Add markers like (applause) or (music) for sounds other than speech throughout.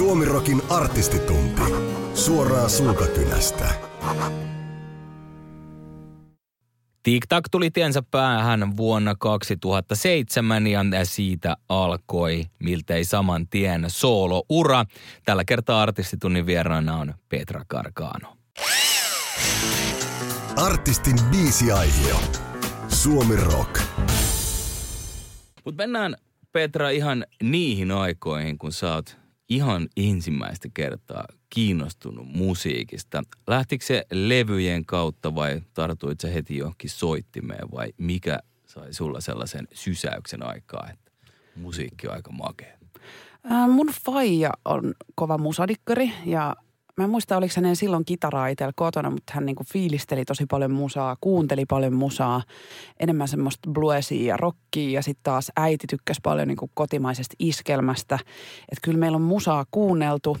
Suomirokin artistitunti. Suoraa suukakynästä. TikTok tuli tiensä päähän vuonna 2007 ja siitä alkoi miltei saman tien soolo-ura. Tällä kertaa artistitunnin vieraana on Petra Karkaano. Artistin biisiaihio. Suomi Rock. Mutta mennään Petra ihan niihin aikoihin, kun sä oot ihan ensimmäistä kertaa kiinnostunut musiikista. Lähtikö se levyjen kautta vai tartuit se heti johonkin soittimeen vai mikä sai sulla sellaisen sysäyksen aikaa, että musiikki on aika makea? Ää, mun faija on kova musadikkari ja mä en muista, oliko hänen silloin kitaraa itsellä kotona, mutta hän niinku fiilisteli tosi paljon musaa, kuunteli paljon musaa, enemmän semmoista bluesia ja rockia ja sitten taas äiti tykkäsi paljon niinku kotimaisesta iskelmästä. Että kyllä meillä on musaa kuunneltu.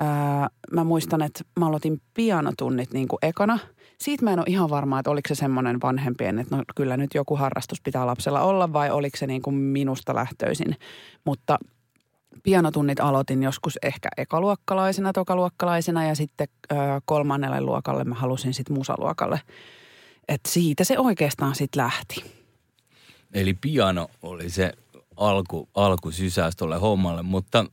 Ää, mä muistan, että mä aloitin pianotunnit niinku ekana. Siitä mä en ole ihan varma, että oliko se semmoinen vanhempien, että no kyllä nyt joku harrastus pitää lapsella olla vai oliko se niinku minusta lähtöisin. Mutta – pianotunnit aloitin joskus ehkä ekaluokkalaisena, tokaluokkalaisena ja sitten ö, kolmannelle luokalle mä halusin sitten musaluokalle. Et siitä se oikeastaan sitten lähti. Eli piano oli se alku, alkusysäys tuolle hommalle, mutta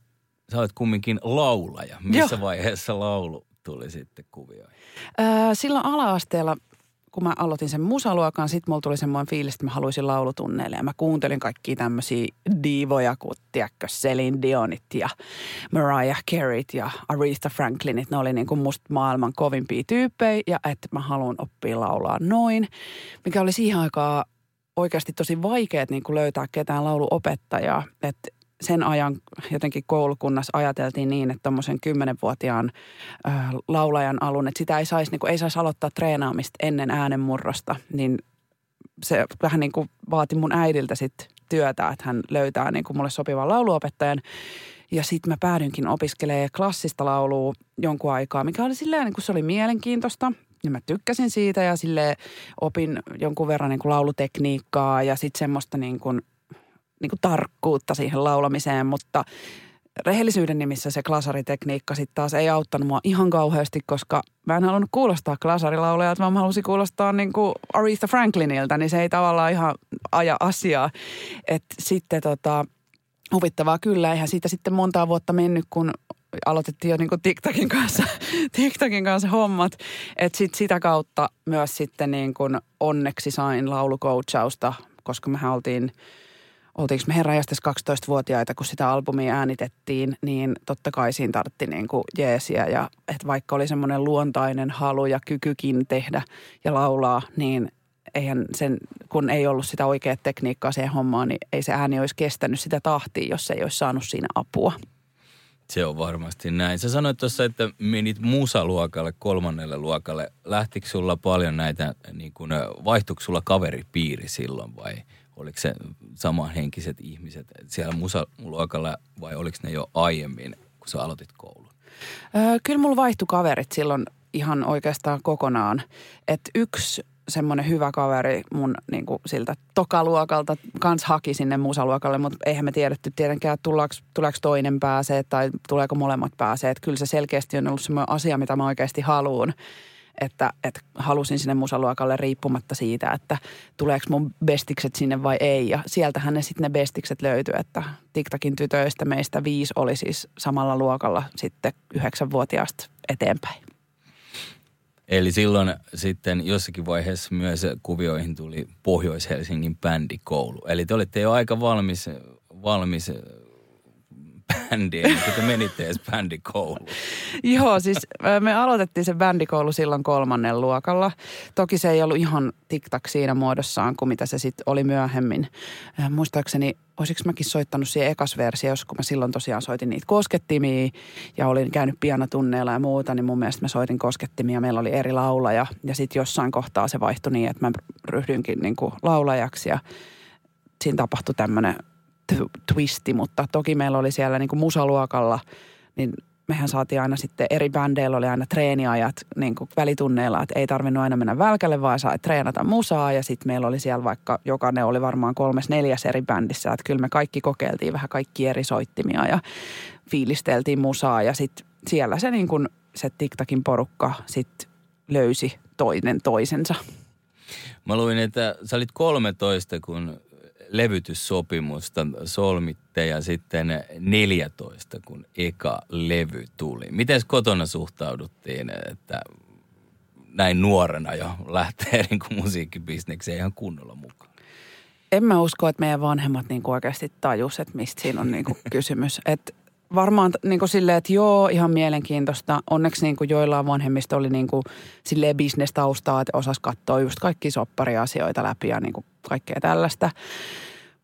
sä olet kumminkin laulaja. Missä Joo. vaiheessa laulu tuli sitten kuvioihin? Öö, silloin ala-asteella kun mä aloitin sen musaluokan, sit mulla tuli semmoinen fiilis, että mä haluaisin laulutunneille. Ja mä kuuntelin kaikkia tämmöisiä diivoja, kun tiedätkö, Celine Dionit ja Mariah Careyt ja Aretha Franklinit. Ne oli niin kuin musta maailman kovimpia tyyppejä ja että mä haluan oppia laulaa noin. Mikä oli siihen aikaan oikeasti tosi vaikea niin kuin löytää ketään lauluopettajaa. Että sen ajan jotenkin koulukunnassa ajateltiin niin, että tuommoisen kymmenenvuotiaan ö, laulajan alun, että sitä ei saisi niin ei sais aloittaa treenaamista ennen äänenmurrosta, niin se vähän niin kuin vaati mun äidiltä sitten työtä, että hän löytää niin kuin mulle sopivan lauluopettajan. Ja sitten mä päädynkin opiskelemaan klassista laulua jonkun aikaa, mikä oli silleen, niin kuin se oli mielenkiintoista. Ja mä tykkäsin siitä ja sille opin jonkun verran niin kuin laulutekniikkaa ja sitten semmoista niin kuin niin kuin tarkkuutta siihen laulamiseen, mutta rehellisyyden nimissä se klasaritekniikka sitten taas ei auttanut mua ihan kauheasti, koska mä en halunnut kuulostaa klasarilaulajalta, vaan mä halusin kuulostaa niin kuin Aretha Franklinilta, niin se ei tavallaan ihan aja asiaa. että sitten tota, huvittavaa kyllä, eihän siitä sitten montaa vuotta mennyt, kun aloitettiin jo niin kuin TikTokin kanssa, (laughs) TikTokin kanssa hommat. Että sit sitä kautta myös sitten niin kuin onneksi sain laulucoachausta, koska mehän oltiin – oltiinko me herranjastes 12-vuotiaita, kun sitä albumia äänitettiin, niin totta kai siinä tartti niin kuin jeesiä. Ja että vaikka oli semmoinen luontainen halu ja kykykin tehdä ja laulaa, niin eihän sen, kun ei ollut sitä oikeaa tekniikkaa siihen hommaan, niin ei se ääni olisi kestänyt sitä tahtia, jos ei olisi saanut siinä apua. Se on varmasti näin. Sä sanoit tuossa, että menit musaluokalle, kolmannelle luokalle. Lähtikö sulla paljon näitä, niin kuin, vaihtuiko sulla kaveripiiri silloin vai – oliko se samanhenkiset ihmiset siellä musaluokalla vai oliko ne jo aiemmin, kun sä aloitit koulun? Öö, kyllä mulla vaihtui kaverit silloin ihan oikeastaan kokonaan. Että yksi semmoinen hyvä kaveri mun niin kuin siltä tokaluokalta kans haki sinne musaluokalle, mutta eihän me tiedetty tietenkään, että tuleeko, toinen pääsee tai tuleeko molemmat pääsee. Että kyllä se selkeästi on ollut semmoinen asia, mitä mä oikeasti haluan että, että halusin sinne musaluokalle riippumatta siitä, että tuleeko mun bestikset sinne vai ei. Ja sieltähän ne sitten ne bestikset löytyi, että TikTokin tytöistä meistä viisi oli siis samalla luokalla sitten yhdeksänvuotiaasta eteenpäin. Eli silloin sitten jossakin vaiheessa myös kuvioihin tuli Pohjois-Helsingin bändikoulu. Eli te olitte jo aika valmis, valmis bändiä, niin te menitte edes bändikouluun. Joo, siis me aloitettiin se bändikoulu silloin kolmannen luokalla. Toki se ei ollut ihan tiktak siinä muodossaan kuin mitä se sitten oli myöhemmin. Muistaakseni, olisiko mäkin soittanut siihen ekas versiossa, kun mä silloin tosiaan soitin niitä koskettimia ja olin käynyt pianotunneilla ja muuta, niin mun mielestä mä soitin koskettimia. Meillä oli eri laulaja ja sitten jossain kohtaa se vaihtui niin, että mä ryhdyinkin niin kuin laulajaksi ja siinä tapahtui tämmöinen twisti, mutta toki meillä oli siellä niin kuin musaluokalla, niin mehän saatiin aina sitten eri bändeillä oli aina treeniajat niin kuin välitunneilla, että ei tarvinnut aina mennä välkälle, vaan sai treenata musaa ja sitten meillä oli siellä vaikka, jokainen oli varmaan kolmes neljäs eri bändissä, että kyllä me kaikki kokeiltiin vähän kaikki eri soittimia ja fiilisteltiin musaa ja sitten siellä se niin kuin se TikTokin porukka sitten löysi toinen toisensa. Mä luin, että sä olit 13, kun levytyssopimusta solmitte ja sitten 14, kun eka levy tuli. Miten kotona suhtauduttiin, että näin nuorena jo lähtee (laughs) niin kuin musiikkibisnekseen ihan kunnolla mukaan? En mä usko, että meidän vanhemmat niin kuin oikeasti tajus, että mistä siinä on niin kuin kysymys. Että varmaan niin kuin silleen, että joo, ihan mielenkiintoista. Onneksi niin kuin joillain vanhemmista oli niin kuin silleen bisnestaustaa, että osas katsoa just kaikki soppariasioita läpi ja niin kuin kaikkea tällaista.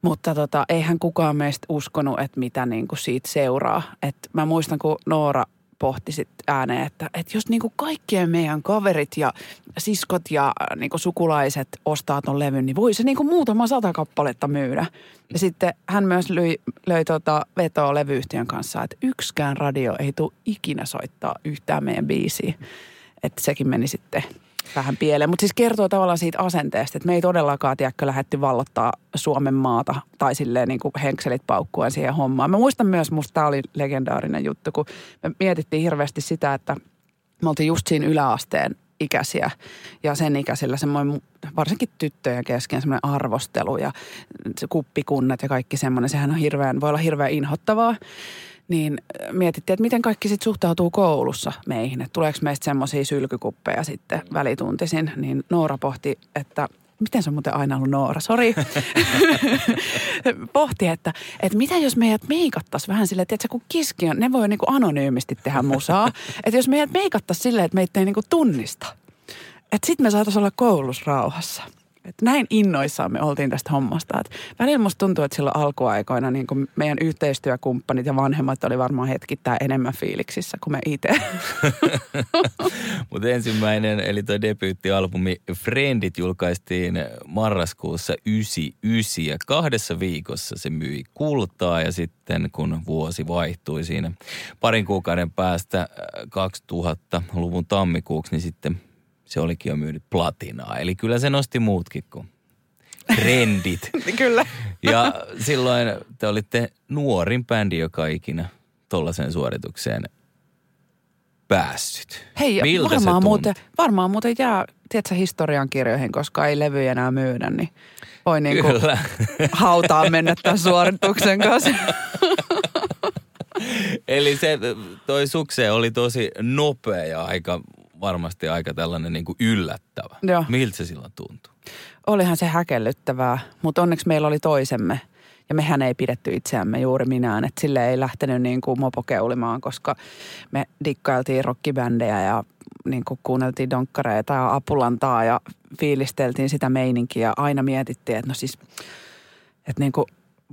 Mutta tota, eihän kukaan meistä uskonut, että mitä niin kuin siitä seuraa. Et mä muistan, kun Noora pohti sit ääneen, että, että jos niin kuin kaikkien meidän kaverit ja siskot ja niin kuin sukulaiset ostaa ton levyn, niin voi se niin kuin muutama sata kappaletta myydä. Ja sitten hän myös löi, löi tota vetoa levyyhtiön kanssa, että yksikään radio ei tule ikinä soittaa yhtään meidän biisiä. Että sekin meni sitten vähän pieleen. Mutta siis kertoo tavallaan siitä asenteesta, että me ei todellakaan, tiedäkö, lähdetty vallottaa Suomen maata tai silleen niin kuin henkselit paukkuen siihen hommaan. Mä muistan myös, musta tämä oli legendaarinen juttu, kun me mietittiin hirveästi sitä, että me oltiin just siinä yläasteen ikäisiä ja sen ikäisillä semmoinen varsinkin tyttöjen kesken semmoinen arvostelu ja kuppikunnat ja kaikki semmoinen. Sehän on hirveän, voi olla hirveän inhottavaa niin mietittiin, että miten kaikki sitten suhtautuu koulussa meihin. Että tuleeko meistä semmoisia sylkykuppeja sitten välituntisin. Niin Noora pohti, että miten se on muuten aina ollut Noora, sori. (laughs) (laughs) pohti, että, että mitä jos meidät meikattaisiin vähän silleen, että kun kiski on, ne voi niinku anonyymisti tehdä musaa. (laughs) että jos meidät meikattaisiin silleen, että meitä ei niinku tunnista. Että sitten me saataisiin olla koulussa rauhassa. Että näin innoissaan me oltiin tästä hommasta. Että välillä musta tuntuu, että silloin alkuaikoina niin kuin meidän yhteistyökumppanit ja vanhemmat oli varmaan hetkittäin enemmän fiiliksissä kuin me itse. (laughs) Mutta ensimmäinen, eli tuo debyyttialbumi Friendit julkaistiin marraskuussa 99 ja kahdessa viikossa se myi kultaa ja sitten kun vuosi vaihtui siinä parin kuukauden päästä 2000-luvun äh, tammikuuksi, niin sitten se olikin jo myynyt platinaa. Eli kyllä se nosti muutkin kuin trendit. (laughs) kyllä. ja silloin te olitte nuorin bändi, joka ikinä tollaiseen suoritukseen päässyt. Hei, Miltä varmaan, muuten, varmaan muuten jää, tiedätkö, historian kirjoihin, koska ei levyjä enää myydä, niin voi niin kuin (laughs) hautaa mennä tämän suorituksen kanssa. (laughs) Eli se, toi sukse oli tosi nopea ja aika varmasti aika tällainen niin kuin yllättävä. Joo. Miltä se silloin tuntui? Olihan se häkellyttävää, mutta onneksi meillä oli toisemme. Ja mehän ei pidetty itseämme juuri minään, että sille ei lähtenyt niin kuin mopokeulimaan, koska me dikkailtiin rockibändejä ja niin kuin kuunneltiin donkkareita ja apulantaa ja fiilisteltiin sitä meininkiä. Aina mietittiin, että no siis, että niin kuin,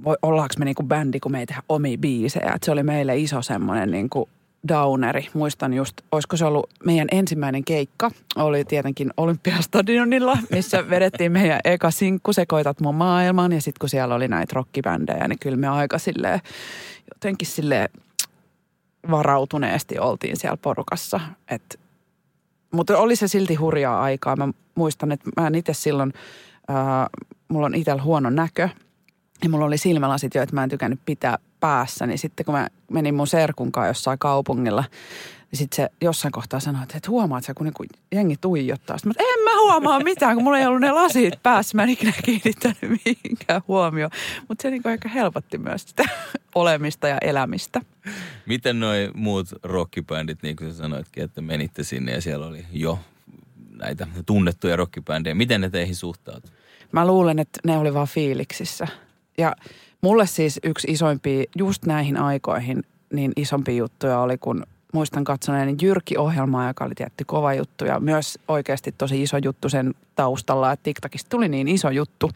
voi, ollaanko me niin kuin bändi, kun me ei tehdä omia biisejä. Että se oli meille iso semmoinen niin kuin downeri. Muistan just, olisiko se ollut meidän ensimmäinen keikka, oli tietenkin Olympiastadionilla, missä (laughs) vedettiin meidän eka sinkku Sekoitat mun maailman. Ja sitten kun siellä oli näitä rockibändejä, niin kyllä me aika silleen, jotenkin sille varautuneesti oltiin siellä porukassa. Et, mutta oli se silti hurjaa aikaa. Mä muistan, että mä itse silloin, ää, mulla on itsellä huono näkö. Ja mulla oli silmälasit jo, että mä en tykännyt pitää päässä, niin sitten kun mä menin mun serkun kanssa jossain kaupungilla, niin sitten se jossain kohtaa sanoi, että et huomaat sä, kun niinku jengi tuijottaa. Sitten mä, en mä huomaa mitään, kun mulla ei ollut ne lasit päässä. Mä en ikinä kiinnittänyt mihinkään huomioon. Mutta se niinku ehkä helpotti myös sitä (laughs) olemista ja elämistä. Miten noi muut rockibändit, niin kuin sä sanoitkin, että menitte sinne ja siellä oli jo näitä tunnettuja rockibändejä. Miten ne teihin suhtautu? Mä luulen, että ne oli vaan fiiliksissä. Ja Mulle siis yksi isompi, just näihin aikoihin, niin isompi juttuja oli, kun muistan katsoneen Jyrki-ohjelmaa, joka oli tietty kova juttu ja myös oikeasti tosi iso juttu sen taustalla, että TikTokista tuli niin iso juttu.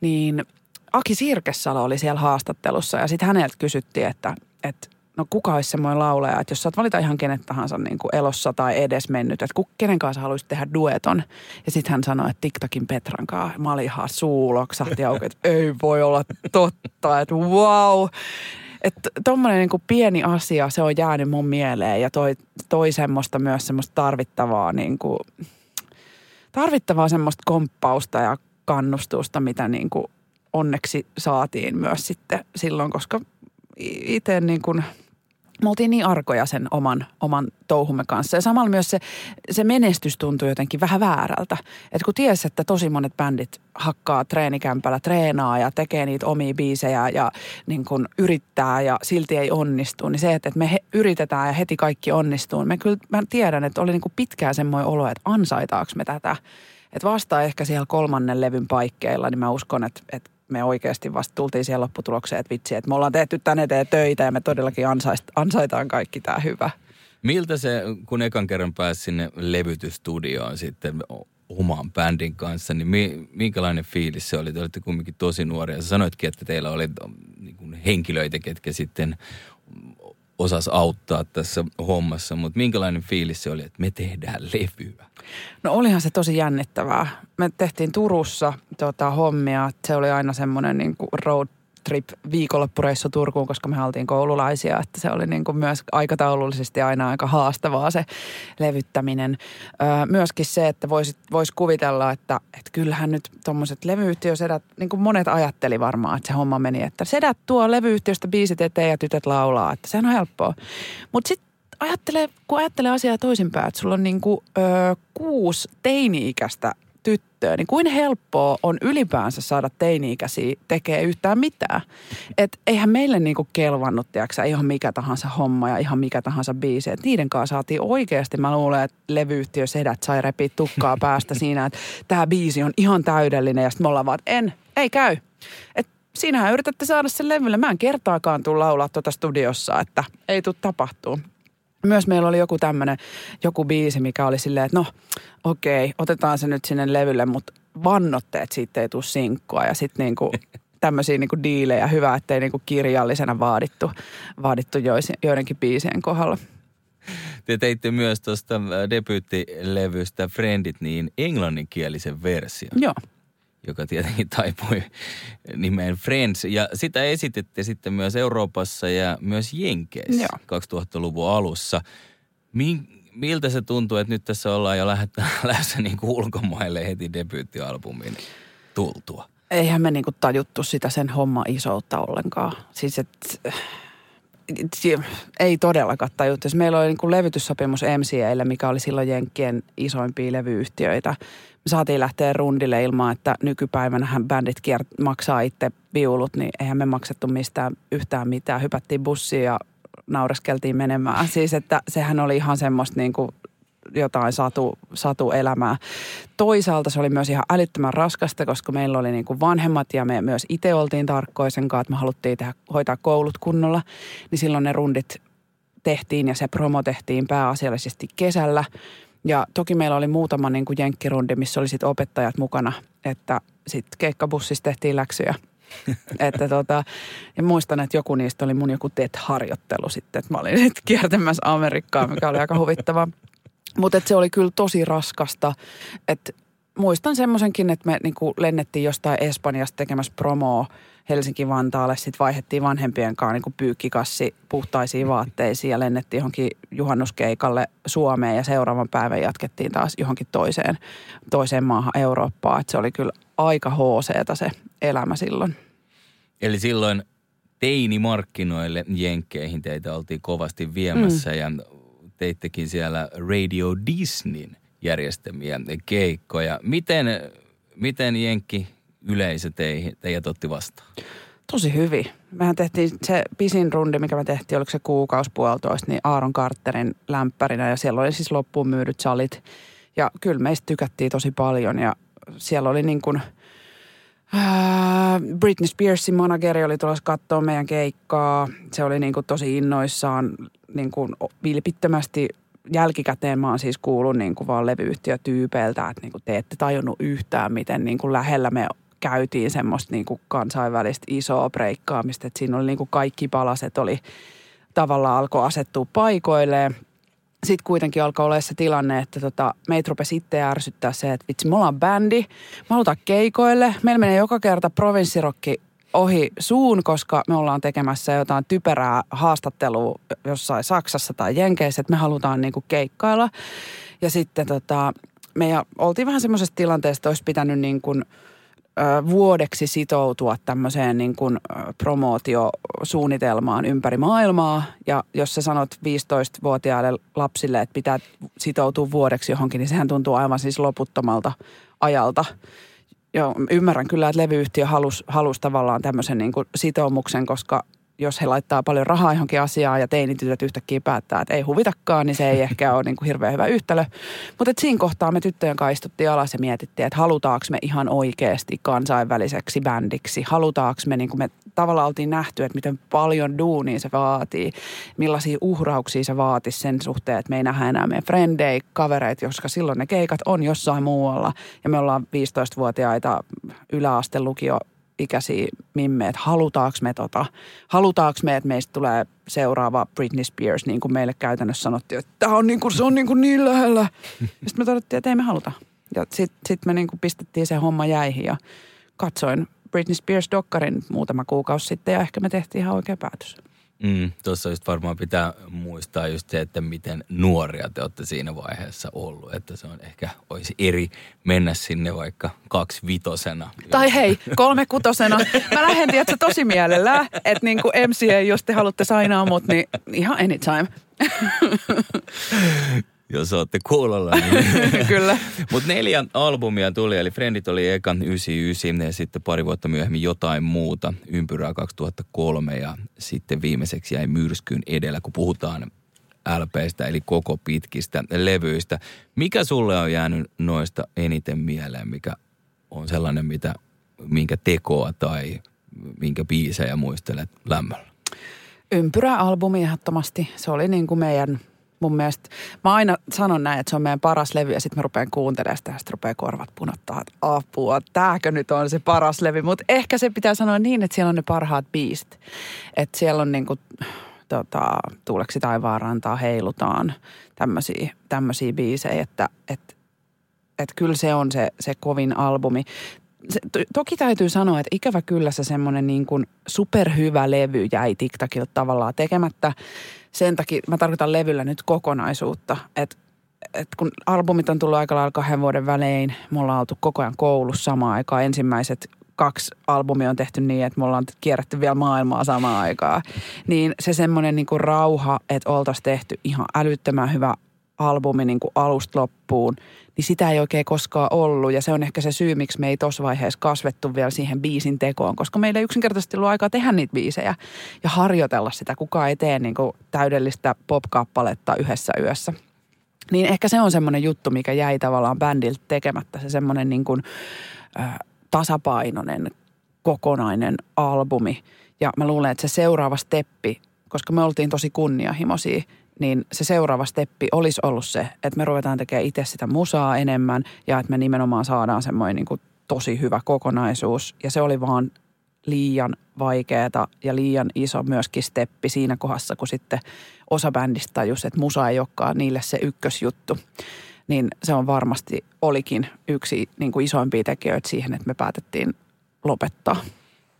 Niin Aki Sirkessalo oli siellä haastattelussa ja sitten häneltä kysyttiin, että, että no kuka olisi semmoinen laulaja, että jos saat valita ihan kenet tahansa niin kuin elossa tai edes mennyt, että kenen kanssa haluaisit tehdä dueton. Ja sitten hän sanoi, että TikTokin Petran kanssa. Mä olin ihan suuloksahti auki, että ei voi olla totta, että wow. Että tommonen niin pieni asia, se on jäänyt mun mieleen ja toi, toi semmoista myös semmoista tarvittavaa niin kuin, tarvittavaa semmoista komppausta ja kannustusta, mitä niin kuin onneksi saatiin myös sitten silloin, koska itse niin kuin – me oltiin niin arkoja sen oman, oman touhumme kanssa. Ja samalla myös se, se menestys tuntui jotenkin vähän väärältä. Että kun tiesi, että tosi monet bändit hakkaa treenikämpällä, treenaa ja tekee niitä omia biisejä ja niin kun yrittää ja silti ei onnistu, niin se, että me he, yritetään ja heti kaikki onnistuu. Me kyllä, mä tiedän, että oli niin kuin pitkään semmoinen olo, että ansaitaanko me tätä. Että vasta ehkä siellä kolmannen levyn paikkeilla, niin mä uskon, että, että me oikeasti vasta tultiin siihen lopputulokseen, että vitsi, että me ollaan tehty tänne eteen töitä ja me todellakin ansaitaan kaikki tämä hyvä. Miltä se, kun ekan kerran pääsi sinne levytystudioon sitten oman bändin kanssa, niin minkälainen fiilis se oli? Te olitte kumminkin tosi nuoria. Sä sanoitkin, että teillä oli niin henkilöitä, ketkä sitten osas auttaa tässä hommassa, mutta minkälainen fiilis se oli, että me tehdään levyä? No olihan se tosi jännittävää. Me tehtiin Turussa tota, hommia. Se oli aina semmoinen niin road trip viikonloppureissu Turkuun, koska me oltiin koululaisia, että se oli niin kuin myös aikataulullisesti aina aika haastavaa se levyttäminen. Öö, myöskin se, että voisi vois kuvitella, että, että kyllähän nyt tuommoiset levyyhtiösedät, niin kuin monet ajatteli varmaan, että se homma meni, että sedät tuo levyyhtiöstä biisit eteen ja tytöt laulaa, että sehän on helppoa. Mutta sitten ajattele, kun ajattelee asiaa toisinpäin, että sulla on niin kuin, öö, kuusi teini-ikäistä tyttöä, niin kuin helppoa on ylipäänsä saada teini-ikäisiä tekee yhtään mitään. Et eihän meille niinku kelvannut, tiiäksä, ihan mikä tahansa homma ja ihan mikä tahansa biisi. Et niiden kanssa saatiin oikeasti, mä luulen, että levyyhtiö Sedät sai repiä tukkaa (laughs) päästä siinä, että tämä biisi on ihan täydellinen. Ja sitten me ollaan vaan, että en, ei käy. Et siinähän yritätte saada sen levylle. Mä en kertaakaan tulla laulaa tuota studiossa, että ei tule tapahtuu. Myös meillä oli joku tämmöinen, joku biisi, mikä oli silleen, että no okei, otetaan se nyt sinne levylle, mutta vannotte, että siitä ei tule sinkkua. Ja sitten niinku (laughs) tämmöisiä niinku diilejä. Hyvä, ettei niinku kirjallisena vaadittu, vaadittu joidenkin biisien kohdalla. Te teitte myös tuosta äh, debyyttilevystä Friendit niin englanninkielisen version. Joo joka tietenkin taipui (laughs) nimeen Friends. Ja sitä esititte sitten myös Euroopassa ja myös Jenkeissä Joo. 2000-luvun alussa. Min, miltä se tuntuu, että nyt tässä ollaan jo (laughs) lähdössä niin kuin ulkomaille heti debyyttialbumin tultua? Eihän me niinku tajuttu sitä sen homma isoutta ollenkaan. Siis että ei todellakaan tajuttu. Meillä oli niin levytyssopimus MCAille, mikä oli silloin Jenkkien isoimpia levyyhtiöitä me saatiin lähteä rundille ilman, että nykypäivänä bändit kiert- maksaa itse viulut, niin eihän me maksettu mistään yhtään mitään. Hypättiin bussiin ja naureskeltiin menemään. Siis että sehän oli ihan semmoista niin kuin jotain satu, satu elämää. Toisaalta se oli myös ihan älyttömän raskasta, koska meillä oli niin kuin vanhemmat ja me myös itse oltiin tarkkoja sen kanssa, että me haluttiin tehdä, hoitaa koulut kunnolla. Niin silloin ne rundit tehtiin ja se promo tehtiin pääasiallisesti kesällä – ja toki meillä oli muutama niin kuin jenkkirundi, missä oli sit opettajat mukana, että sitten keikkabussissa tehtiin läksyjä. (laughs) että tota, ja muistan, että joku niistä oli mun joku TET-harjoittelu sitten, että mä olin nyt kiertämässä Amerikkaa, mikä oli aika huvittava. Mutta se oli kyllä tosi raskasta, että muistan semmoisenkin, että me niinku lennettiin jostain Espanjasta tekemässä promoa Helsinki-Vantaalle. Sitten vaihdettiin vanhempien kanssa niin pyykkikassi puhtaisiin vaatteisiin ja lennettiin johonkin juhannuskeikalle Suomeen ja seuraavan päivän jatkettiin taas johonkin toiseen, toiseen maahan Eurooppaan. Et se oli kyllä aika hooseeta se elämä silloin. Eli silloin teinimarkkinoille jenkkeihin teitä oltiin kovasti viemässä mm. ja teittekin siellä Radio Disneyn järjestämiä keikkoja. Miten, miten Jenkki yleisö teidät otti vastaan? Tosi hyvin. Mehän tehtiin se pisin rundi, mikä me tehtiin, oliko se kuukausi puolitoista, niin Aaron Carterin lämpärinä ja siellä oli siis loppuun myydyt salit. Ja kyllä meistä tykättiin tosi paljon ja siellä oli niin kuin, ää, Britney Spearsin manageri oli tulossa katsoa meidän keikkaa. Se oli niin kuin tosi innoissaan niin kuin vilpittömästi jälkikäteen mä oon siis kuullut niin kuin vaan levyyhtiötyypeiltä, että niin kuin te ette tajunnut yhtään, miten niin kuin lähellä me käytiin semmoista niin kuin kansainvälistä isoa breikkaamista. Että siinä oli niin kuin kaikki palaset oli tavallaan alkoi asettua paikoilleen. Sitten kuitenkin alkoi olla se tilanne, että tota, meitä rupesi itse ärsyttää se, että vitsi, me ollaan bändi, me halutaan keikoille. Meillä menee joka kerta provinssirokki ohi suun, koska me ollaan tekemässä jotain typerää haastattelua jossain Saksassa tai Jenkeissä, että me halutaan niinku keikkailla. Ja sitten tota, me oltiin vähän semmoisessa tilanteessa, että olisi pitänyt niin kuin, vuodeksi sitoutua tämmöiseen niin kuin promootiosuunnitelmaan ympäri maailmaa. Ja jos sä sanot 15-vuotiaille lapsille, että pitää sitoutua vuodeksi johonkin, niin sehän tuntuu aivan siis loputtomalta ajalta. Joo, ymmärrän kyllä, että levyyhtiö halusi halus tavallaan tämmöisen niin kuin sitoumuksen, koska jos he laittaa paljon rahaa johonkin asiaan ja teinitytöt yhtäkkiä päättää, että ei huvitakaan, niin se ei ehkä ole (laughs) niin kuin hirveän hyvä yhtälö. Mutta siinä kohtaa me tyttöjen kanssa istuttiin alas ja mietittiin, että halutaanko me ihan oikeasti kansainväliseksi bändiksi. Halutaanko me, niin kuin me tavallaan oltiin nähty, että miten paljon duunia se vaatii, millaisia uhrauksia se vaatisi sen suhteen, että me ei nähdä enää meidän frendei, kavereita, koska silloin ne keikat on jossain muualla. Ja me ollaan 15-vuotiaita yläastelukio ikäisiä mimme, että halutaanko me tota, halutaanko me, että meistä tulee seuraava Britney Spears, niin kuin meille käytännössä sanottiin, että tämä on niin, kuin, se on niin, kuin niin lähellä. sitten me todettiin, että ei me haluta. Ja sitten sit me niin kuin pistettiin se homma jäihin ja katsoin Britney Spears-dokkarin muutama kuukausi sitten ja ehkä me tehtiin ihan oikea päätös. Mm, Tuossa just varmaan pitää muistaa just se, että miten nuoria te olette siinä vaiheessa ollut. Että se on ehkä, olisi eri mennä sinne vaikka kaksi vitosena. Tai hei, kolme kutosena. Mä lähden tietysti tosi mielellään, että niin kuin MCA, jos te haluatte sainaa mut, niin ihan anytime. Jos olette kuulolla. Niin. (laughs) Kyllä. Mutta neljä albumia tuli, eli Friendit oli ekan 99 ja sitten pari vuotta myöhemmin jotain muuta, Ympyrää 2003 ja sitten viimeiseksi jäi myrskyyn edellä, kun puhutaan LPistä, eli koko pitkistä levyistä. Mikä sulle on jäänyt noista eniten mieleen, mikä on sellainen, mitä, minkä tekoa tai minkä biisejä muistelet lämmöllä? Ympyrä-albumi ehdottomasti. Se oli niin kuin meidän mun mielestä, mä aina sanon näin, että se on meidän paras levy ja sitten mä rupean kuuntelemaan sitä ja sitten rupeaa korvat punottaa, että apua, tääkö nyt on se paras levy. Mutta ehkä se pitää sanoa niin, että siellä on ne parhaat biisit. Että siellä on niinku, tota, tuuleksi taivaan rantaa heilutaan, tämmöisiä biisejä, että et, et kyllä se on se, se kovin albumi. Se, to, toki täytyy sanoa, että ikävä kyllä se semmoinen niin kuin superhyvä levy jäi TikTokilta tavallaan tekemättä sen takia mä tarkoitan levyllä nyt kokonaisuutta, että et kun albumit on tullut aika lailla kahden vuoden välein, me ollaan oltu koko ajan koulussa samaan aikaan. Ensimmäiset kaksi albumia on tehty niin, että me ollaan kierretty vielä maailmaa samaan aikaan. Niin se semmoinen niin kuin rauha, että oltaisiin tehty ihan älyttömän hyvä albumi niin kuin alusta loppuun, niin sitä ei oikein koskaan ollut. Ja se on ehkä se syy, miksi me ei tuossa vaiheessa kasvettu vielä siihen biisin tekoon, koska meillä ei yksinkertaisesti ollut aikaa tehdä niitä biisejä ja harjoitella sitä. Kukaan ei tee niin kuin täydellistä pop-kappaletta yhdessä yössä. Niin ehkä se on semmoinen juttu, mikä jäi tavallaan bändiltä tekemättä. Se semmoinen niin kuin, äh, tasapainoinen, kokonainen albumi. Ja mä luulen, että se seuraava steppi, koska me oltiin tosi kunnianhimoisia, niin se seuraava steppi olisi ollut se, että me ruvetaan tekemään itse sitä musaa enemmän ja että me nimenomaan saadaan semmoinen niin kuin tosi hyvä kokonaisuus. Ja se oli vaan liian vaikeeta ja liian iso myöskin steppi siinä kohdassa, kun sitten osa bändistä tajusi, että musa ei olekaan niille se ykkösjuttu. Niin se on varmasti olikin yksi niin kuin isoimpia tekijöitä siihen, että me päätettiin lopettaa.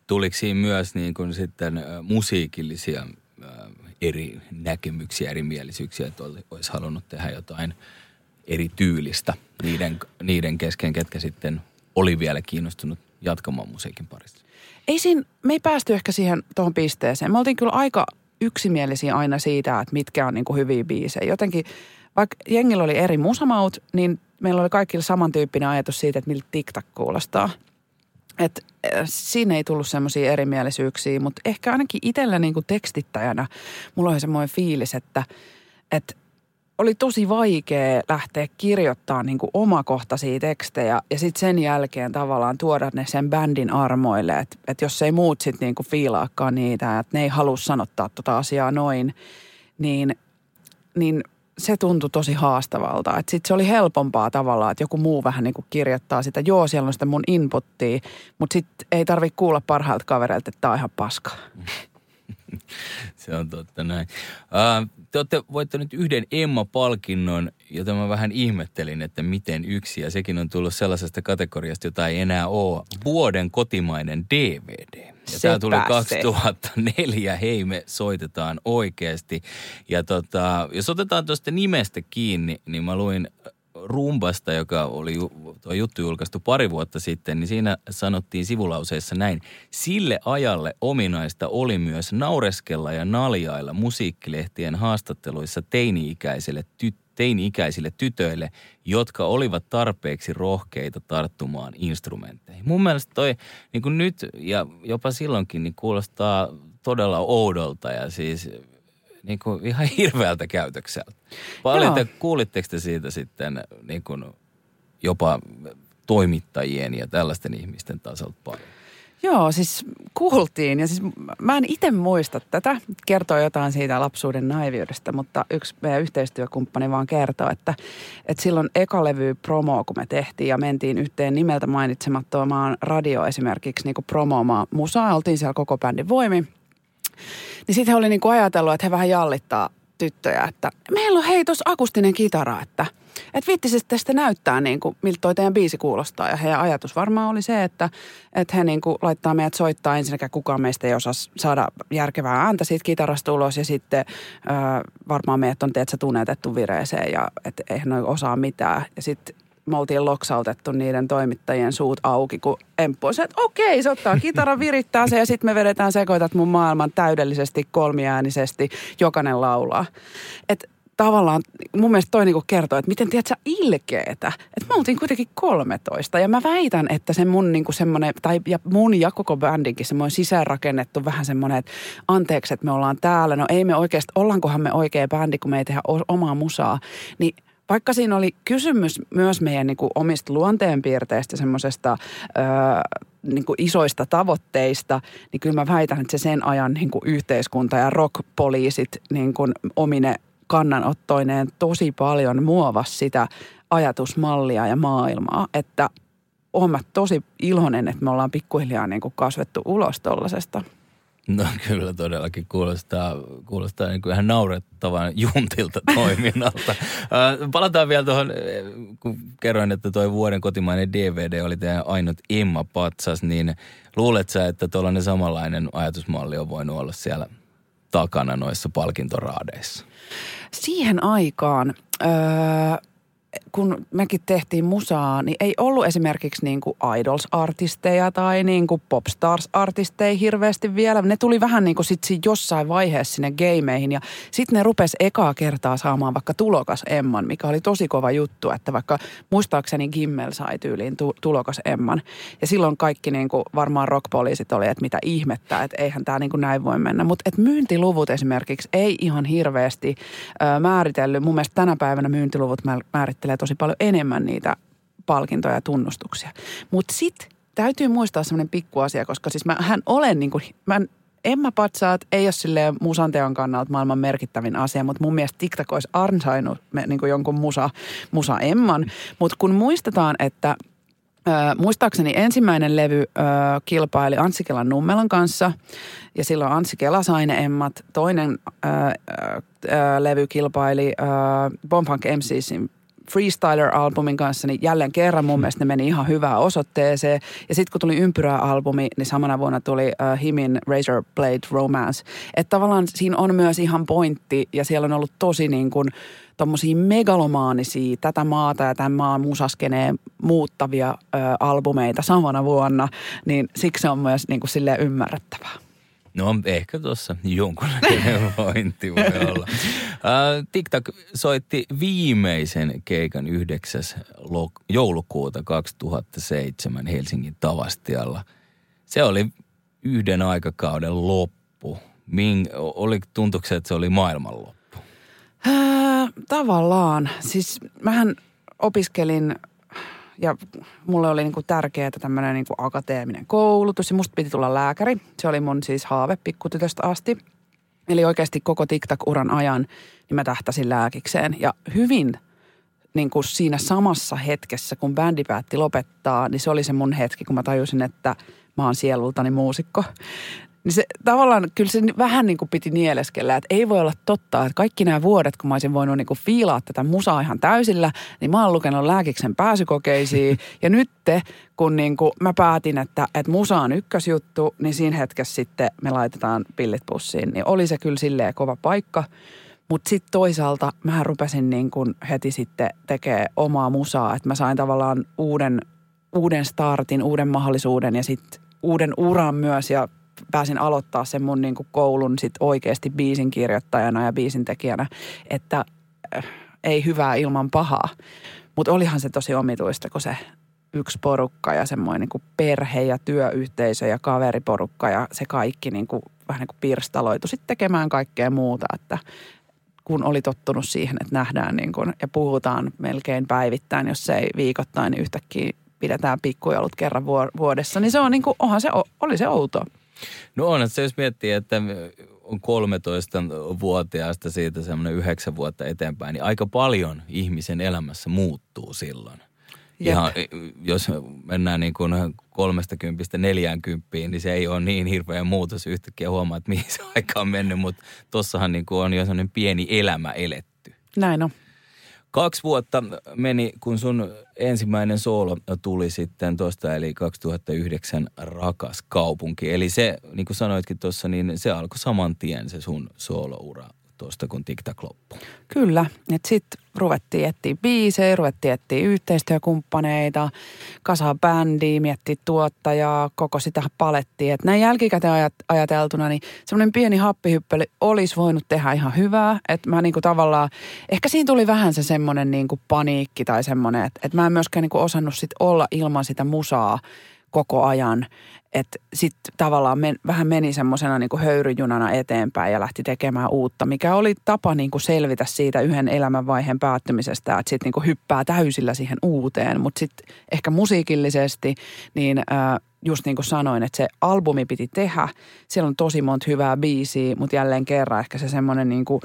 Tuliko siinä myös niin kuin sitten musiikillisia eri näkemyksiä, erimielisyyksiä, että olisi halunnut tehdä jotain eri tyylistä niiden, niiden kesken, ketkä sitten oli vielä kiinnostunut jatkamaan musiikin parissa? Ei siinä, me ei päästy ehkä siihen tuohon pisteeseen. Me oltiin kyllä aika yksimielisiä aina siitä, että mitkä on niin kuin hyviä biisejä. Jotenkin, vaikka jengillä oli eri musamaut, niin meillä oli kaikilla samantyyppinen ajatus siitä, että miltä TikTok kuulostaa – et, äh, siinä ei tullut semmoisia erimielisyyksiä, mutta ehkä ainakin itsellä niin kuin tekstittäjänä mulla oli semmoinen fiilis, että, että oli tosi vaikea lähteä kirjoittaa niin kuin omakohtaisia tekstejä ja sitten sen jälkeen tavallaan tuoda ne sen bändin armoille. Että et jos ei muut sitten niin kuin fiilaakaan niitä, että ne ei halua sanottaa tota asiaa noin, niin, niin – se tuntui tosi haastavalta. Että sitten se oli helpompaa tavallaan, että joku muu vähän niin kuin kirjoittaa sitä. Joo, siellä on sitä mun inputtia, mutta sitten ei tarvi kuulla parhailta kavereilta, että tämä on ihan paska. (laughs) se on totta näin. Uh, te olette voittanut yhden Emma-palkinnon, jota mä vähän ihmettelin, että miten yksi. Ja sekin on tullut sellaisesta kategoriasta, jota ei enää ole. Vuoden kotimainen DVD. Ja tämä tuli pääsee. 2004, hei me soitetaan oikeasti. Ja tota, jos otetaan tuosta nimestä kiinni, niin mä luin Rumbasta, joka oli tuo juttu julkaistu pari vuotta sitten, niin siinä sanottiin sivulauseessa näin. Sille ajalle ominaista oli myös naureskella ja naljailla musiikkilehtien haastatteluissa teini-ikäisille, ty- teini-ikäisille tytöille, jotka olivat tarpeeksi rohkeita tarttumaan instrumentteihin. Mun mielestä toi niin kuin nyt ja jopa silloinkin niin kuulostaa todella oudolta ja siis niin kuin ihan (laughs) hirveältä käytökseltä. Paljon te, kuulitteko te siitä sitten niin kuin jopa toimittajien ja tällaisten ihmisten tasolta paljon? Joo, siis kuultiin ja siis mä en itse muista tätä, kertoo jotain siitä lapsuuden naiviudesta, mutta yksi meidän yhteistyökumppani vaan kertoo, että, että silloin eka levy promo, kun me tehtiin ja mentiin yhteen nimeltä mainitsemattomaan radio esimerkiksi niin promoomaan musaa, oltiin siellä koko bändin voimi. Niin sitten he oli niin ajatellut, että he vähän jallittaa tyttöjä, että meillä on hei tuossa akustinen kitara, että että viittisitte sitten näyttää niin kuin, miltä toi teidän biisi kuulostaa. Ja heidän ajatus varmaan oli se, että, että he niin kuin laittaa meidät soittaa. Ensinnäkään kukaan meistä ei osaa saada järkevää ääntä siitä kitarasta ulos. Ja sitten ö, varmaan meidät on teetsä tunnetettu vireeseen ja että eihän ne osaa mitään. Ja sitten me oltiin loksautettu niiden toimittajien suut auki, kun Emppu että okei, se ottaa kitaran, virittää se ja sitten me vedetään sekoitat mun maailman täydellisesti, kolmiäänisesti, jokainen laulaa. Et tavallaan mun mielestä toi niinku kertoo, että miten tiedät sä ilkeetä. Että me oltiin kuitenkin 13 ja mä väitän, että se mun niinku semmoinen, tai ja mun ja koko bändinkin semmoinen sisäänrakennettu vähän semmoinen, että anteeksi, että me ollaan täällä. No ei me oikeasti, ollaankohan me oikea bändi, kun me ei tehdä omaa musaa. Niin vaikka siinä oli kysymys myös meidän niin kuin omista luonteenpiirteistä, semmoisesta niin isoista tavoitteista, niin kyllä mä väitän, että se sen ajan niin kuin yhteiskunta ja rockpoliisit niin kuin omine kannanottoineen tosi paljon muovas sitä ajatusmallia ja maailmaa, että oon mä tosi iloinen, että me ollaan pikkuhiljaa niin kuin kasvettu ulos tollasesta. No (laughs) kyllä todellakin kuulostaa, kuulostaa niin kuin ihan naurettavan juntilta toiminnalta. (laughs) Palataan vielä tuohon, kun kerroin, että tuo vuoden kotimainen DVD oli teidän ainut Emma Patsas, niin luulet sä, että tuollainen samanlainen ajatusmalli on voinut olla siellä takana noissa palkintoraadeissa? Siihen aikaan, öö, kun mekin tehtiin musaa, niin ei ollut esimerkiksi niin kuin Idols-artisteja tai niin kuin Popstars-artisteja hirveästi vielä. Ne tuli vähän niin kuin sit jossain vaiheessa sinne gameihin ja sitten ne rupes ekaa kertaa saamaan vaikka tulokas Emman, mikä oli tosi kova juttu, että vaikka muistaakseni Gimmel sai tyyliin tu- tulokas Emman. Ja silloin kaikki niin kuin varmaan rockpoliisit oli, että mitä ihmettä, että eihän tämä niin kuin näin voi mennä. Mutta myyntiluvut esimerkiksi ei ihan hirveästi ö, määritellyt. Mun mielestä tänä päivänä myyntiluvut mä- määrittelee paljon enemmän niitä palkintoja ja tunnustuksia. Mutta sitten täytyy muistaa semmoinen pikku asia, koska siis mä, hän olen niin kuin, mä Emma Patsaat ei ole silleen musanteon kannalta maailman merkittävin asia, mutta mun mielestä TikTok olisi ansainnut niin kuin jonkun musa, musa Emman. Mutta kun muistetaan, että Ö, muistaakseni ensimmäinen levy ö, kilpaili Anssi Kelan Nummelan kanssa ja silloin Anssi Kela sai ne emmat. Toinen ö, ö, ö, levy kilpaili ö, Bombfunk MCsin Freestyler-albumin kanssa, niin jälleen kerran mun mielestä ne meni ihan hyvään osoitteeseen. Ja sitten kun tuli Ympyrää-albumi, niin samana vuonna tuli uh, Himin Razor Blade Romance. Että tavallaan siinä on myös ihan pointti ja siellä on ollut tosi niin kuin tommosia megalomaanisia tätä maata ja tämän maan musaskeneen muuttavia ö, albumeita samana vuonna, niin siksi se on myös niin kuin silleen ymmärrettävää. No ehkä tuossa jonkunlainen (laughs) pointti voi olla. Uh, TikTok soitti viimeisen keikan 9. Lo- joulukuuta 2007 Helsingin Tavastialla. Se oli yhden aikakauden loppu. Min, oli, tuntuuko se, että se oli maailmanloppu? Tavallaan. Siis mähän opiskelin ja mulle oli niinku tärkeää tämmöinen niinku akateeminen koulutus ja musta piti tulla lääkäri. Se oli mun siis haave pikkutytöstä asti. Eli oikeasti koko TikTok-uran ajan niin mä tähtäsin lääkikseen ja hyvin niin kuin siinä samassa hetkessä, kun bändi päätti lopettaa, niin se oli se mun hetki, kun mä tajusin, että mä oon sielultani muusikko. Niin se tavallaan, kyllä se vähän niin kuin piti nieleskellä, että ei voi olla totta, että kaikki nämä vuodet, kun mä olisin voinut niin kuin fiilaa tätä musaa ihan täysillä, niin mä oon lukenut lääkiksen pääsykokeisiin. (laughs) ja nyt kun niin kuin mä päätin, että, että musa on ykkösjuttu, niin siinä hetkessä sitten me laitetaan pillit pussiin. Niin oli se kyllä silleen kova paikka. Mutta sitten toisaalta mä rupesin niin kun heti sitten tekemään omaa musaa, että mä sain tavallaan uuden, uuden startin, uuden mahdollisuuden ja sitten uuden uran myös ja pääsin aloittaa sen mun niin kuin koulun sit oikeasti biisin kirjoittajana ja biisin tekijänä, että äh, ei hyvää ilman pahaa. Mutta olihan se tosi omituista, kun se yksi porukka ja semmoinen niin kuin perhe ja työyhteisö ja kaveriporukka ja se kaikki niin kuin, vähän niin kuin pirstaloitu sitten tekemään kaikkea muuta, että kun oli tottunut siihen, että nähdään niin kuin, ja puhutaan melkein päivittäin, jos ei viikoittain, niin yhtäkkiä pidetään pikkujoulut kerran vuodessa, niin se on niin kuin, onhan se, oli se outoa. No on, se jos miettii, että on 13-vuotiaasta siitä semmoinen yhdeksän vuotta eteenpäin, niin aika paljon ihmisen elämässä muuttuu silloin. Jep. Ihan, jos mennään niin kuin kolmesta kympistä neljään kymppiin, niin se ei ole niin hirveä muutos yhtäkkiä huomaa, että mihin se (laughs) aika on mennyt, mutta tossahan niin kuin on jo sellainen pieni elämä eletty. Näin on. Kaksi vuotta meni, kun sun ensimmäinen soolo tuli sitten tuosta, eli 2009 Rakas kaupunki. Eli se, niin kuin sanoitkin tuossa, niin se alkoi saman tien se sun sooloura tuosta, kun TikTok loppui. Kyllä, että sitten ruvettiin etsiä biisejä, ruvettiin etsiä yhteistyökumppaneita, kasaa bändiä, miettiä tuottajaa, koko sitä palettiin. Että näin jälkikäteen ajateltuna, niin semmoinen pieni happihyppely olisi voinut tehdä ihan hyvää. Että mä niinku tavallaan, ehkä siinä tuli vähän se semmoinen niinku paniikki tai semmoinen, että, että mä en myöskään niinku osannut sit olla ilman sitä musaa koko ajan. Että sitten tavallaan men, vähän meni semmoisena niin höyryjunana eteenpäin ja lähti tekemään uutta, mikä oli tapa niin kuin selvitä siitä yhden elämänvaiheen päättymisestä, että sitten niin hyppää täysillä siihen uuteen. Mutta sitten ehkä musiikillisesti, niin äh, just niin kuin sanoin, että se albumi piti tehdä. Siellä on tosi monta hyvää biisiä, mutta jälleen kerran ehkä se semmoinen niin kuin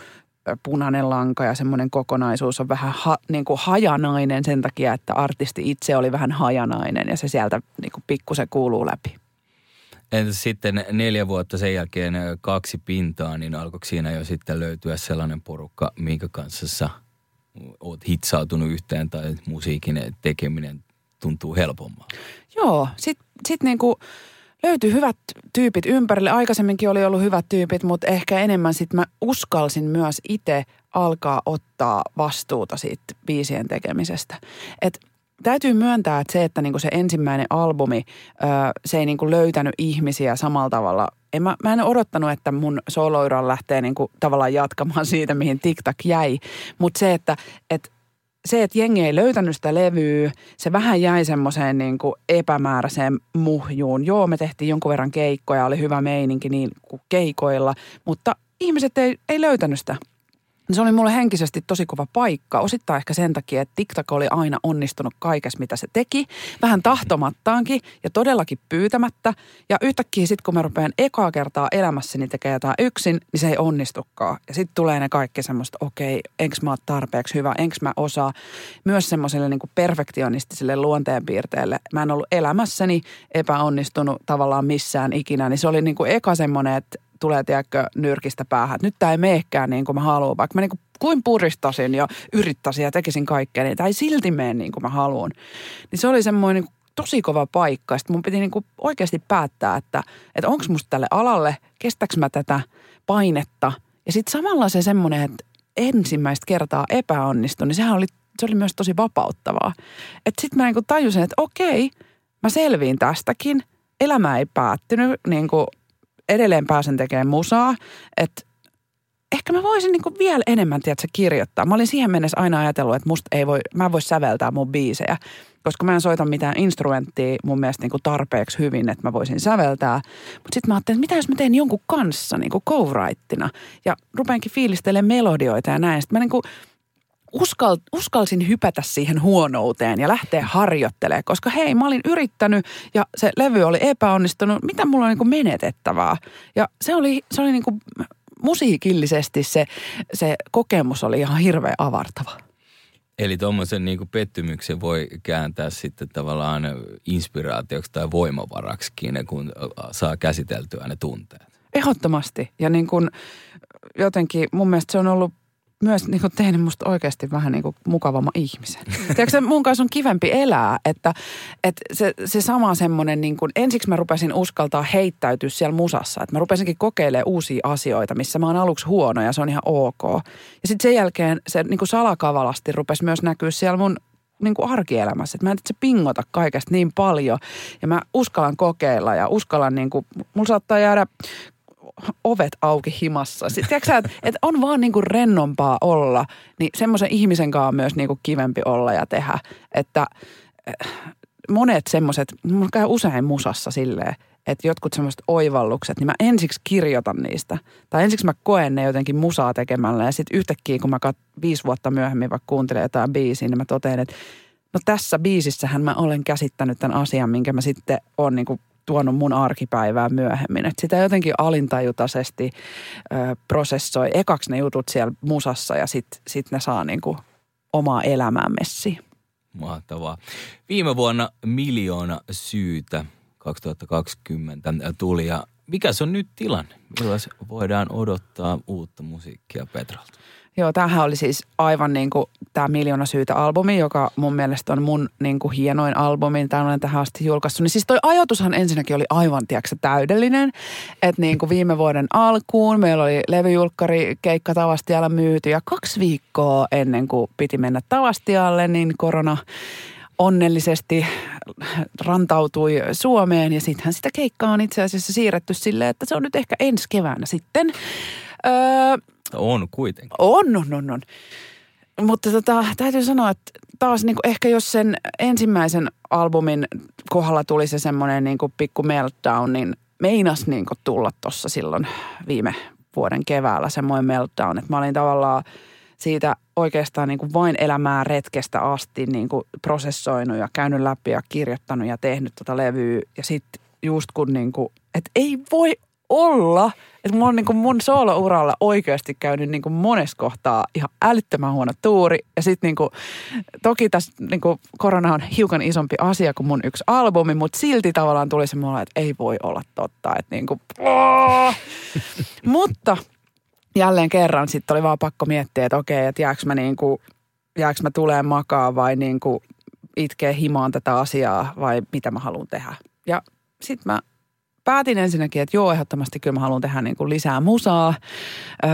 punainen lanka ja semmoinen kokonaisuus on vähän ha, niin kuin hajanainen sen takia, että artisti itse oli vähän hajanainen ja se sieltä niin kuin pikkusen kuuluu läpi. Entä sitten neljä vuotta sen jälkeen kaksi pintaa, niin alkoiko siinä jo sitten löytyä sellainen porukka, minkä kanssa sä oot hitsautunut yhteen tai musiikin tekeminen tuntuu helpommalta? Joo, sitten sit niinku löytyi hyvät tyypit ympärille. Aikaisemminkin oli ollut hyvät tyypit, mutta ehkä enemmän sitten mä uskalsin myös itse alkaa ottaa vastuuta siitä biisien tekemisestä. Et täytyy myöntää, että se, että niinku se ensimmäinen albumi, se ei niinku löytänyt ihmisiä samalla tavalla. En mä, mä en odottanut, että mun soloura lähtee niinku tavallaan jatkamaan siitä, mihin TikTok jäi. Mutta se, että et, se, että jengi ei löytänyt sitä levyä, se vähän jäi semmoiseen niin kuin epämääräiseen muhjuun. Joo, me tehtiin jonkun verran keikkoja, oli hyvä meininki niin kuin keikoilla, mutta ihmiset ei, ei löytänyt sitä se oli mulle henkisesti tosi kova paikka. Osittain ehkä sen takia, että TikTok oli aina onnistunut kaikessa, mitä se teki. Vähän tahtomattaankin ja todellakin pyytämättä. Ja yhtäkkiä sitten, kun mä rupean ekaa kertaa elämässäni tekemään jotain yksin, niin se ei onnistukaan. Ja sitten tulee ne kaikki semmoista, okei, enkö mä oon tarpeeksi hyvä, enkö mä osaa. Myös semmoiselle niin perfektionistiselle luonteenpiirteelle. Mä en ollut elämässäni epäonnistunut tavallaan missään ikinä. Niin se oli niin kuin eka semmoinen, että tulee, tiedätkö, nyrkistä päähän. Nyt tämä ei meekään niin kuin mä haluan, vaikka mä niin kuin kuin puristasin ja yrittäisin ja tekisin kaikkea, niin tämä ei silti mene niin kuin mä haluan. Niin se oli semmoinen niin tosi kova paikka. Sitten mun piti niin kuin oikeasti päättää, että, että onko musta tälle alalle, kestäks mä tätä painetta. Ja sitten samalla se semmoinen, että ensimmäistä kertaa epäonnistui, niin sehän oli, se oli myös tosi vapauttavaa. Että sitten mä niin kuin tajusin, että okei, mä selviin tästäkin. Elämä ei päättynyt, niin kuin edelleen pääsen tekemään musaa, että ehkä mä voisin niin vielä enemmän, tiedätkö, kirjoittaa. Mä olin siihen mennessä aina ajatellut, että musta ei voi, mä en voi säveltää mun biisejä, koska mä en soita mitään instrumenttia mun mielestä niin tarpeeksi hyvin, että mä voisin säveltää. Mutta sitten mä ajattelin, että mitä jos mä teen jonkun kanssa niin kuin co-wrightina ja rupeankin fiilistelemään melodioita ja näin. Sitten mä niin kuin uskal, uskalsin hypätä siihen huonouteen ja lähteä harjoittelemaan, koska hei, mä olin yrittänyt ja se levy oli epäonnistunut. Mitä mulla on niin menetettävää? Ja se oli, se oli niin kuin, musiikillisesti se, se kokemus oli ihan hirveän avartava. Eli tuommoisen niin pettymyksen voi kääntää sitten tavallaan inspiraatioksi tai voimavaraksikin, kun saa käsiteltyä ne tunteet. Ehdottomasti. Ja niin kuin jotenkin mun mielestä se on ollut myös niin kuin tehnyt musta oikeasti vähän niin kuin mukavamman ihmisen. (laughs) Tiedätkö, mun kanssa on kivempi elää, että, että se, se sama semmoinen, niin kuin, ensiksi mä rupesin uskaltaa heittäytyä siellä musassa. Että mä rupesinkin kokeilemaan uusia asioita, missä mä oon aluksi huono ja se on ihan ok. Ja sitten sen jälkeen se niin kuin salakavalasti rupesi myös näkyä siellä mun niin kuin arkielämässä. Että mä en itse pingota kaikesta niin paljon ja mä uskallan kokeilla ja uskallan niin kuin, mulla saattaa jäädä ovet auki himassa. Sitten että, että on vaan niin kuin rennompaa olla, niin semmoisen ihmisen kanssa on myös niin kuin kivempi olla ja tehdä. Että eh, monet semmoiset, mulla käy usein musassa silleen, että jotkut semmoiset oivallukset, niin mä ensiksi kirjoitan niistä. Tai ensiksi mä koen ne jotenkin musaa tekemällä ja sitten yhtäkkiä, kun mä kat, viisi vuotta myöhemmin vaikka kuuntelen jotain biisiä, niin mä totean, että no tässä biisissähän mä olen käsittänyt tämän asian, minkä mä sitten on niin kuin tuonut mun arkipäivää myöhemmin. Et sitä jotenkin alintajutaisesti ö, prosessoi ekaksi ne jutut siellä musassa ja sitten sit ne saa niinku omaa elämää messiin. Mahtavaa. Viime vuonna miljoona syytä 2020 tuli ja mikä se on nyt tilanne? Milloin voidaan odottaa uutta musiikkia Petralta? Joo, tämähän oli siis aivan niin kuin tämä Miljoona syytä albumi, joka mun mielestä on mun niin kuin hienoin albumi, mitä olen tähän asti julkaissut. Niin siis toi ajatushan ensinnäkin oli aivan, tiedätkö, täydellinen. Että niin kuin viime vuoden alkuun meillä oli levyjulkkari keikka Tavastialla myyty ja kaksi viikkoa ennen kuin piti mennä Tavastialle, niin korona onnellisesti rantautui Suomeen ja sittenhän sitä keikkaa on itse asiassa siirretty silleen, että se on nyt ehkä ensi keväänä sitten. Öö, on kuitenkin. On, on, on, on. Mutta tota, täytyy sanoa, että taas niin kuin ehkä jos sen ensimmäisen albumin kohdalla tuli se semmoinen niin pikku meltdown, niin meinas niin tulla tuossa silloin viime vuoden keväällä semmoinen meltdown, että mä olin tavallaan siitä oikeastaan niin kuin vain elämää retkestä asti niin kuin prosessoinut ja käynyt läpi ja kirjoittanut ja tehnyt tota levyä. Ja sitten just kun niin kuin, että ei voi olla. Että mulla on niin kuin mun soolouralla oikeasti käynyt niin kuin monessa kohtaa ihan älyttömän huono tuuri. Ja sitten niin kuin, toki tässä niin kuin korona on hiukan isompi asia kuin mun yksi albumi, mutta silti tavallaan tuli se mulle, että ei voi olla totta. Että niin kuin, (laughs) mutta jälleen kerran sitten oli vaan pakko miettiä, että okei, että jääkö mä, niin kuin, jääkö mä tuleen makaa vai niin kuin itkee himaan tätä asiaa vai mitä mä haluan tehdä. Ja sitten mä päätin ensinnäkin, että joo, ehdottomasti kyllä mä haluan tehdä niin kuin lisää musaa. Öö,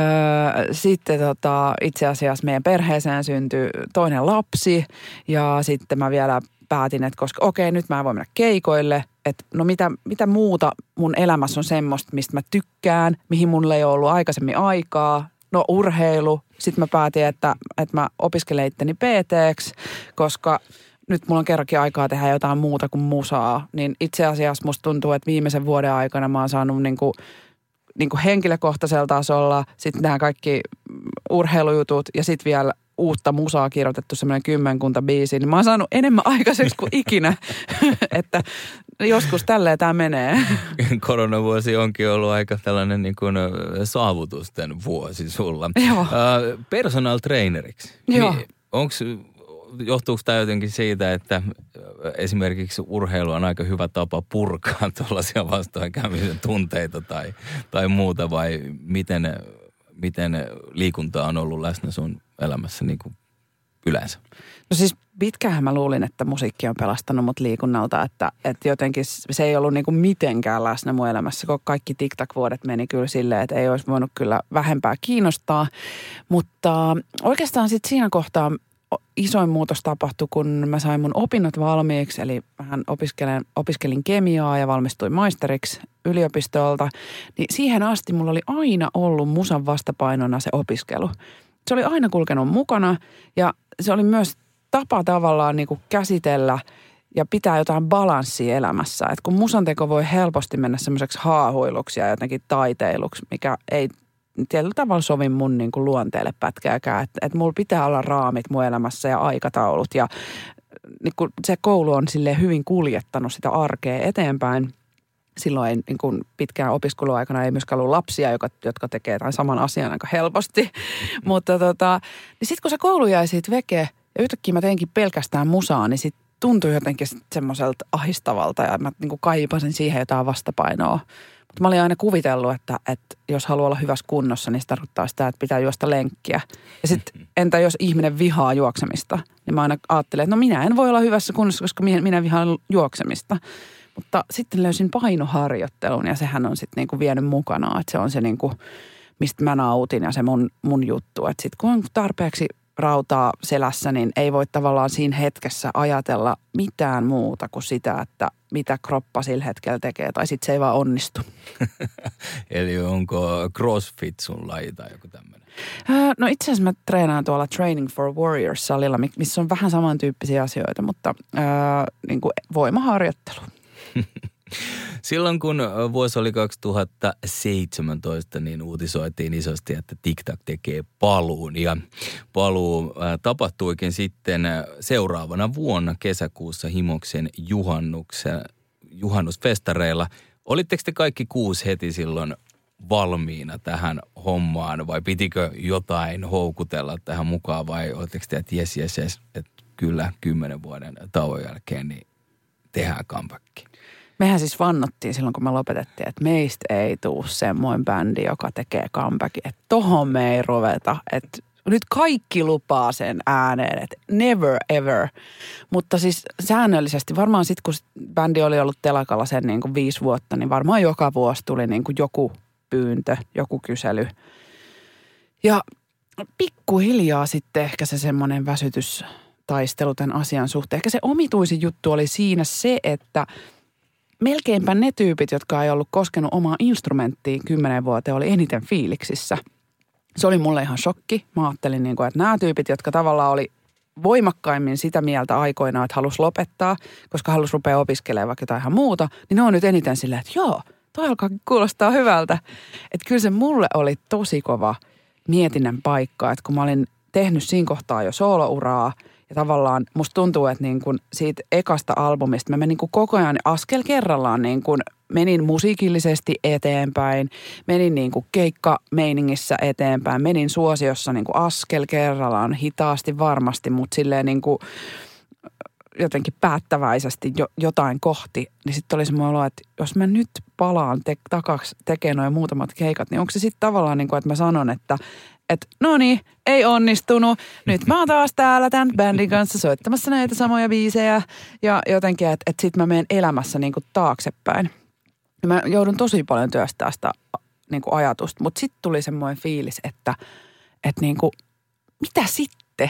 sitten tota, itse asiassa meidän perheeseen syntyi toinen lapsi ja sitten mä vielä päätin, että koska okei, nyt mä en voi mennä keikoille, että no mitä, mitä muuta mun elämässä on semmoista, mistä mä tykkään, mihin mulla ei ole ollut aikaisemmin aikaa. No urheilu. Sitten mä päätin, että, että mä opiskelen itteni pt koska – nyt mulla on kerrankin aikaa tehdä jotain muuta kuin musaa, niin itse asiassa musta tuntuu, että viimeisen vuoden aikana mä oon saanut niin kuin, niin kuin henkilökohtaisella tasolla, sitten nämä kaikki urheilujutut ja sitten vielä uutta musaa kirjoitettu semmoinen kymmenkunta biisi, niin mä oon saanut enemmän (laughs) aikaiseksi kuin ikinä, (laughs) että joskus tälleen tämä menee. (laughs) Koronavuosi onkin ollut aika tällainen niin kuin saavutusten vuosi sulla. Joo. Personal traineriksi. Joo. Niin, Onko johtuuko tämä jotenkin siitä, että esimerkiksi urheilu on aika hyvä tapa purkaa (laughs) tuollaisia vastoinkäymisen tunteita tai, tai muuta vai miten, miten liikunta on ollut läsnä sun elämässä niin kuin yleensä? No siis pitkään mä luulin, että musiikki on pelastanut mut liikunnalta, että, että jotenkin se ei ollut niinku mitenkään läsnä mun elämässä, kun kaikki TikTok-vuodet meni kyllä silleen, että ei olisi voinut kyllä vähempää kiinnostaa. Mutta oikeastaan sitten siinä kohtaa isoin muutos tapahtui, kun mä sain mun opinnot valmiiksi, eli vähän opiskelin, opiskelin kemiaa ja valmistuin maisteriksi yliopistolta, niin siihen asti mulla oli aina ollut musan vastapainona se opiskelu. Se oli aina kulkenut mukana ja se oli myös tapa tavallaan niin kuin käsitellä ja pitää jotain balanssia elämässä. Et kun musanteko voi helposti mennä semmoiseksi haahuiluksi ja jotenkin taiteiluksi, mikä ei tietyllä tavalla sovi mun niin kuin luonteelle pätkääkään. Että et mulla pitää olla raamit mun elämässä ja aikataulut ja niin kuin se koulu on sille hyvin kuljettanut sitä arkea eteenpäin. Silloin niin kuin pitkään opiskeluaikana ei myöskään ollut lapsia, jotka, jotka tekee tämän saman asian aika helposti. (laughs) Mutta tota, niin sitten kun se koulu jäi siitä veke ja yhtäkkiä mä teinkin pelkästään musaa, niin sitten tuntui jotenkin semmoiselta ahistavalta ja mä niin kuin kaipasin siihen jotain vastapainoa. Mutta mä olin aina kuvitellut, että, että jos haluaa olla hyvässä kunnossa, niin se tarkoittaa sitä, että pitää juosta lenkkiä. Ja sitten entä jos ihminen vihaa juoksemista, niin mä aina ajattelen, että no minä en voi olla hyvässä kunnossa, koska minä, minä vihaan juoksemista. Mutta sitten löysin painoharjoittelun ja sehän on sitten niinku vienyt mukanaan, että se on se niinku, mistä mä nautin ja se mun, mun juttu. Että sitten kun on tarpeeksi rautaa selässä, niin ei voi tavallaan siinä hetkessä ajatella mitään muuta kuin sitä, että mitä kroppa sillä hetkellä tekee, tai sitten se ei vaan onnistu. (laughs) Eli onko CrossFit sun laji tai joku tämmöinen? No itse asiassa mä treenaan tuolla Training for Warriors-salilla, missä on vähän samantyyppisiä asioita, mutta äh, niin kuin voimaharjoittelu. (laughs) Silloin kun vuosi oli 2017, niin uutisoitiin isosti, että TikTok tekee paluun. Ja paluu tapahtuikin sitten seuraavana vuonna kesäkuussa Himoksen juhannuksen, juhannusfestareilla. Olitteko te kaikki kuusi heti silloin valmiina tähän hommaan vai pitikö jotain houkutella tähän mukaan vai oletteko te, että jes, jes, jes, että kyllä kymmenen vuoden tauon jälkeen niin tehdään comebackin? Mehän siis vannottiin silloin, kun me lopetettiin, että meistä ei tuu semmoinen bändi, joka tekee comebackin. Että tohon me ei ruveta. Että nyt kaikki lupaa sen ääneen, että never ever. Mutta siis säännöllisesti, varmaan sitten kun bändi oli ollut telakalla sen niin kuin viisi vuotta, niin varmaan joka vuosi tuli niin kuin joku pyyntö, joku kysely. Ja pikkuhiljaa sitten ehkä se semmoinen väsytystaistelu tämän asian suhteen. Ehkä se omituisin juttu oli siinä se, että – melkeinpä ne tyypit, jotka ei ollut koskenut omaa instrumenttiin kymmenen vuoteen, oli eniten fiiliksissä. Se oli mulle ihan shokki. Mä ajattelin, niin kuin, että nämä tyypit, jotka tavallaan oli voimakkaimmin sitä mieltä aikoinaan, että halus lopettaa, koska halus rupea opiskelemaan vaikka jotain ihan muuta, niin ne on nyt eniten silleen, että joo, toi alkaa kuulostaa hyvältä. Että kyllä se mulle oli tosi kova mietinnän paikka, että kun mä olin tehnyt siinä kohtaa jo soolouraa – ja tavallaan musta tuntuu, että niin kun siitä ekasta albumista mä menin niin koko ajan askel kerrallaan niin kun menin musiikillisesti eteenpäin, menin niin kuin keikkameiningissä eteenpäin, menin suosiossa niin kuin askel kerrallaan, hitaasti varmasti, mutta silleen niin kuin jotenkin päättäväisesti jo, jotain kohti, niin sitten oli olo, että jos mä nyt palaan te, takaksi tekemään noin muutamat keikat, niin onko se sitten tavallaan niin kuin, että mä sanon, että että no niin, ei onnistunut. Nyt mä oon taas täällä tämän bändin kanssa soittamassa näitä samoja biisejä. Ja jotenkin, että, että sit mä menen elämässä niin kuin taaksepäin. Ja mä joudun tosi paljon työstää sitä niin kuin ajatusta. Mutta sitten tuli semmoinen fiilis, että, että niin kuin, mitä sitten?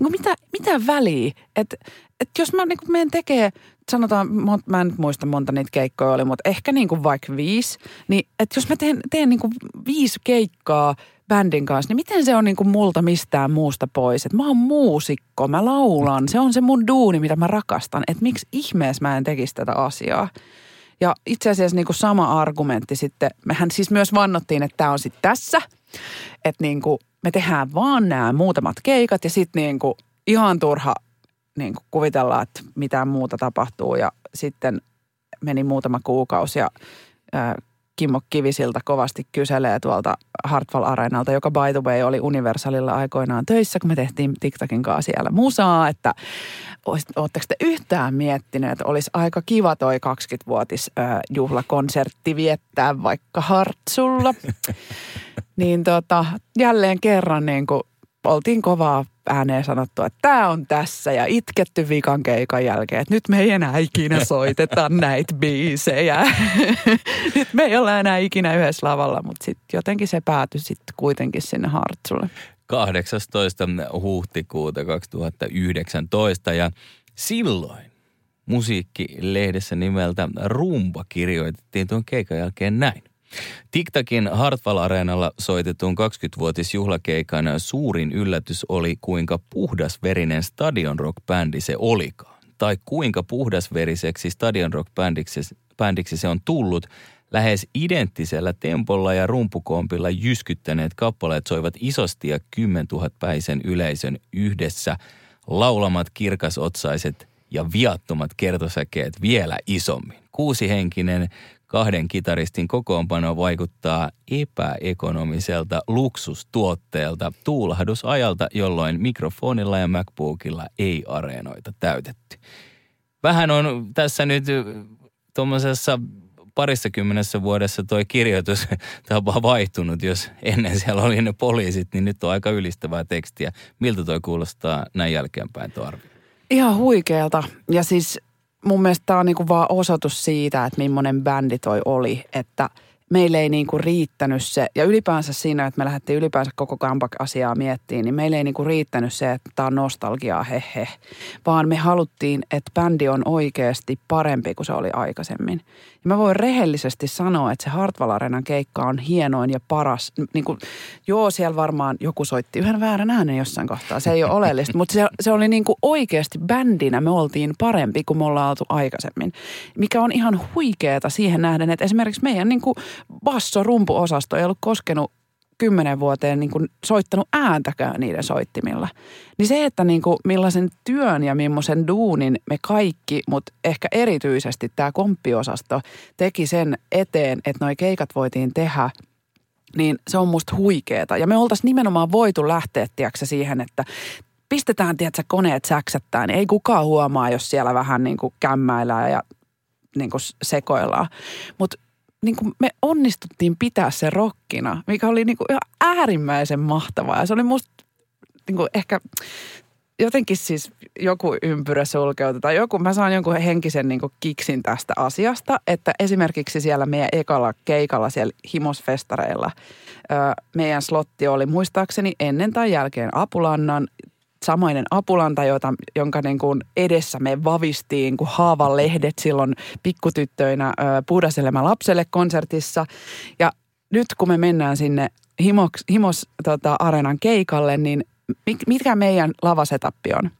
Niin kuin mitä, mitä väliä? Että että jos mä niin kuin menen tekee, sanotaan, mä en muista monta niitä keikkoja oli, mutta ehkä niin kuin vaikka viisi, niin että jos mä teen, teen niin kuin viisi keikkaa – bändin kanssa, niin miten se on niin kuin multa mistään muusta pois? Että mä oon muusikko, mä laulan, se on se mun duuni, mitä mä rakastan. Että miksi ihmeessä mä en tekisi tätä asiaa? Ja itse asiassa niin kuin sama argumentti sitten, mehän siis myös vannottiin, että tämä on sitten tässä. Että niin kuin me tehdään vaan nämä muutamat keikat ja sitten niin kuin ihan turha niin kuin kuvitellaan, että mitään muuta tapahtuu. Ja sitten meni muutama kuukausi ja Kimmo Kivisiltä kovasti kyselee tuolta Hartwall Areenalta, joka by the way oli Universalilla aikoinaan töissä, kun me tehtiin TikTokin kanssa siellä musaa, että oletteko te yhtään miettineet, että olisi aika kiva toi 20-vuotis juhlakonsertti viettää vaikka Hartsulla. (laughs) niin tota, jälleen kerran niin kuin oltiin kovaa ääneen sanottu, että tämä on tässä ja itketty vikan keikan jälkeen, että nyt me ei enää ikinä (laughs) soiteta näitä biisejä. (laughs) nyt me ei olla enää ikinä yhdessä lavalla, mutta sitten jotenkin se päätyi sitten kuitenkin sinne Hartsulle. 18. huhtikuuta 2019 ja silloin musiikkilehdessä nimeltä Rumba kirjoitettiin tuon keikan jälkeen näin. TikTakin Hartwall Areenalla soitetun 20-vuotisjuhlakeikan suurin yllätys oli, kuinka puhdasverinen Stadion Rock-bändi se olikaan. Tai kuinka puhdasveriseksi Stadion Rock-bändiksi se on tullut. Lähes identtisellä tempolla ja rumpukompilla jyskyttäneet kappaleet soivat isosti ja 10 000 päisen yleisön yhdessä. Laulamat kirkasotsaiset ja viattomat kertosäkeet vielä isommin. Kuusihenkinen kahden kitaristin kokoonpano vaikuttaa epäekonomiselta luksustuotteelta tuulahdusajalta, jolloin mikrofonilla ja MacBookilla ei areenoita täytetty. Vähän on tässä nyt tuommoisessa parissa kymmenessä vuodessa toi kirjoitustapa (laughs) vaihtunut, jos ennen siellä oli ne poliisit, niin nyt on aika ylistävää tekstiä. Miltä toi kuulostaa näin jälkeenpäin tuo arvio? Ihan huikealta. Ja siis mun mielestä tämä on niinku vaan osoitus siitä, että millainen bändi toi oli, että – meille ei niinku riittänyt se, ja ylipäänsä siinä, että me lähdettiin ylipäänsä koko Kampak-asiaa miettimään, niin meille ei niinku riittänyt se, että tämä on nostalgiaa, hehe, vaan me haluttiin, että bändi on oikeasti parempi kuin se oli aikaisemmin. Mä voin rehellisesti sanoa, että se Hartwall Arenan keikka on hienoin ja paras. Niin kuin, joo, siellä varmaan joku soitti yhden väärän äänen jossain kohtaa. Se ei ole oleellista, mutta se, se oli niin kuin oikeasti bändinä me oltiin parempi kuin me ollaan oltu aikaisemmin. Mikä on ihan huikeeta siihen nähden, että esimerkiksi meidän niin kuin basso-rumpuosasto ei ollut koskenut kymmenen vuoteen niin kuin soittanut ääntäkään niiden soittimilla. Niin se, että niin kuin millaisen työn ja millaisen duunin me kaikki, mutta ehkä erityisesti tämä komppiosasto teki sen eteen, että noi keikat voitiin tehdä niin se on musta huikeeta. Ja me oltaisiin nimenomaan voitu lähteä, tiedätkö, siihen, että pistetään, tiedätkö, koneet säksättää, niin ei kukaan huomaa, jos siellä vähän niin kuin kämmäillään ja niin kuin sekoillaan. Mutta niin kuin me onnistuttiin pitää se rokkina, mikä oli niin kuin ihan äärimmäisen mahtavaa. Ja se oli musta niin kuin ehkä jotenkin siis joku ympyrä sulkeutui tai joku, mä saan jonkun henkisen niin kuin kiksin tästä asiasta, että esimerkiksi siellä meidän ekalla keikalla siellä himosfestareilla meidän slotti oli muistaakseni ennen tai jälkeen Apulannan samainen apulanta, jota, jonka niin kuin edessä me vavistiin kuin haavan lehdet silloin pikkutyttöinä puhdaselemä lapselle konsertissa. Ja nyt kun me mennään sinne Himos, Himos tota, Areenan keikalle, niin mitkä meidän lavasetappi on?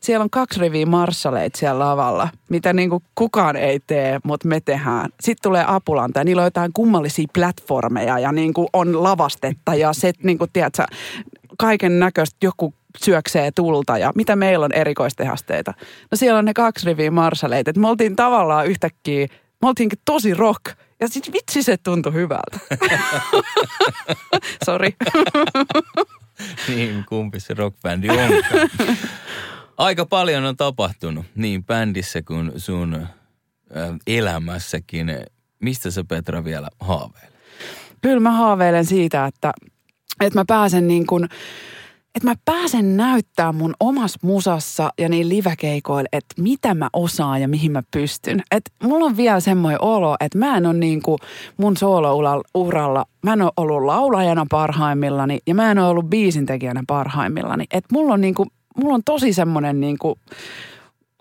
Siellä on kaksi riviä marssaleita siellä lavalla, mitä niin kuin kukaan ei tee, mutta me tehdään. Sitten tulee apulanta ja niillä on jotain kummallisia platformeja ja niin kuin on lavastetta ja se, niin kuin, tiedätkö, kaiken näköistä joku syöksee tulta ja mitä meillä on erikoistehasteita. No siellä on ne kaksi riviä marsaleita. me oltiin tavallaan yhtäkkiä, me oltiinkin tosi rock. Ja sitten vitsi se tuntui hyvältä. (laughs) Sori. (laughs) niin, kumpi se rockbändi onkaan. Aika paljon on tapahtunut niin bändissä kuin sun elämässäkin. Mistä sä Petra vielä haaveilet? Kyllä mä haaveilen siitä, että, että mä pääsen niin kuin – että mä pääsen näyttää mun omassa musassa ja niin livekeikoilla, että mitä mä osaan ja mihin mä pystyn. Että mulla on vielä semmoinen olo, että mä en ole niin kuin mun soola-uralla, mä en ole ollut laulajana parhaimmillani ja mä en ole ollut biisintekijänä parhaimmillani. Että mulla on niin kuin, mulla on tosi semmoinen niin kuin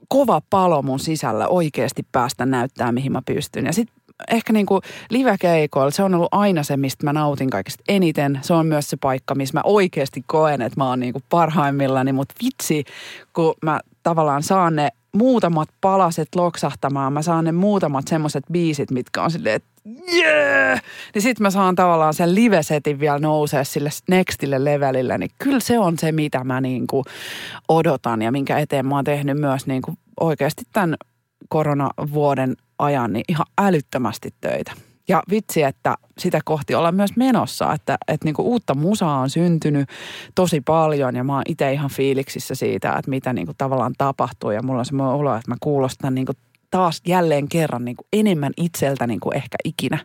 kova palo mun sisällä oikeasti päästä näyttää, mihin mä pystyn. Ja sitten ehkä niin kuin live-keikoilla, se on ollut aina se, mistä mä nautin kaikista eniten. Se on myös se paikka, missä mä oikeasti koen, että mä oon niin kuin parhaimmillani, mutta vitsi, kun mä tavallaan saan ne muutamat palaset loksahtamaan, mä saan ne muutamat semmoiset biisit, mitkä on silleen, että yeah! Niin sit mä saan tavallaan sen live-setin vielä nousee sille nextille levelille, niin kyllä se on se, mitä mä niinku odotan ja minkä eteen mä oon tehnyt myös niinku oikeasti tämän koronavuoden ajan niin ihan älyttömästi töitä. Ja vitsi, että sitä kohti ollaan myös menossa, että, että niin kuin uutta musaa on syntynyt tosi paljon ja mä oon itse ihan fiiliksissä siitä, että mitä niin kuin tavallaan tapahtuu ja mulla on semmoinen olo, että mä kuulostan niin kuin taas jälleen kerran niin kuin enemmän itseltä niin kuin ehkä ikinä.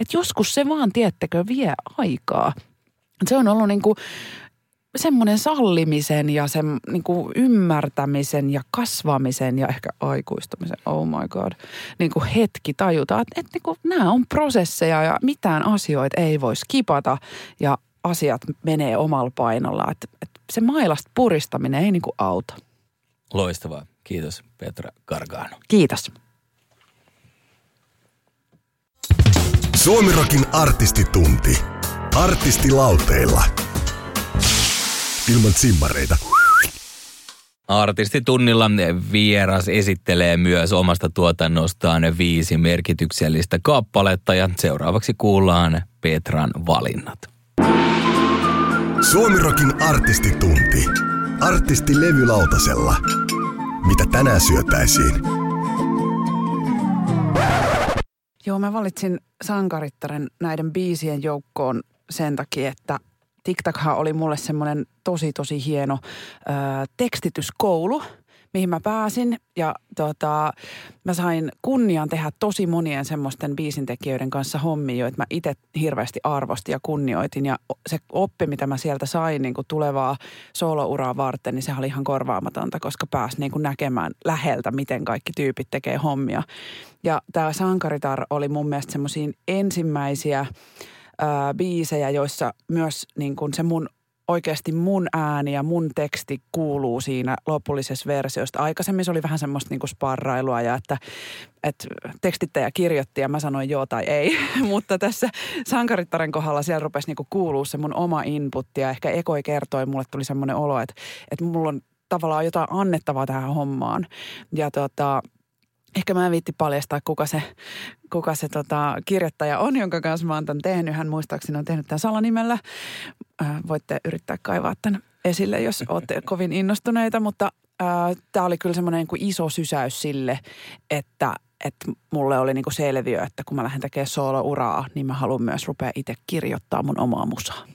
Että joskus se vaan, tiettekö, vie aikaa. Se on ollut niin kuin semmoinen sallimisen ja sen niin kuin ymmärtämisen ja kasvamisen ja ehkä aikuistumisen, oh my god, niin kuin hetki tajuta, että, että niin kuin nämä on prosesseja ja mitään asioita ei voi skipata ja asiat menee omalla painolla. Että, että se mailasta puristaminen ei niin kuin auta. Loistavaa. Kiitos Petra Gargano. Kiitos. Suomirokin artistitunti. Artistilauteilla ilman simmareita. Artistitunnilla vieras esittelee myös omasta tuotannostaan viisi merkityksellistä kappaletta ja seuraavaksi kuullaan Petran valinnat. Suomirokin artistitunti. Artisti levylautasella. Mitä tänään syötäisiin? Joo, mä valitsin sankarittaren näiden biisien joukkoon sen takia, että TikTokhan oli mulle semmoinen tosi tosi hieno ö, tekstityskoulu, mihin mä pääsin. Ja tota, mä sain kunnian tehdä tosi monien semmoisten biisintekijöiden kanssa hommia, joita mä itse hirveästi arvostin ja kunnioitin. Ja se oppi, mitä mä sieltä sain niin kuin tulevaa soolouraa varten, niin se oli ihan korvaamatonta, koska pääsi niin kuin näkemään läheltä, miten kaikki tyypit tekee hommia. Ja tämä Sankaritar oli mun mielestä semmoisia ensimmäisiä ää, biisejä, joissa myös niin kuin se mun oikeasti mun ääni ja mun teksti kuuluu siinä lopullisessa versiosta. Aikaisemmin se oli vähän semmoista niinku sparrailua ja että, että tekstittäjä kirjoitti ja mä sanoin joo tai ei. (laughs) Mutta tässä Sankarittaren kohdalla siellä rupesi niinku kuuluu se mun oma input ja ehkä Ekoi kertoi, mulle tuli semmoinen olo, että, että mulla on tavallaan jotain annettavaa tähän hommaan. Ja tota, ehkä mä en viitti paljastaa, kuka se, kuka se tota, kirjoittaja on, jonka kanssa mä oon tämän tehnyt. Hän muistaakseni on tehnyt tämän salanimellä. Äh, voitte yrittää kaivaa tämän esille, jos olette (laughs) kovin innostuneita, mutta äh, tämä oli kyllä semmoinen niin iso sysäys sille, että että mulle oli niinku selviö, että kun mä lähden tekemään solo-uraa, niin mä haluan myös rupea itse kirjoittaa mun omaa musaa.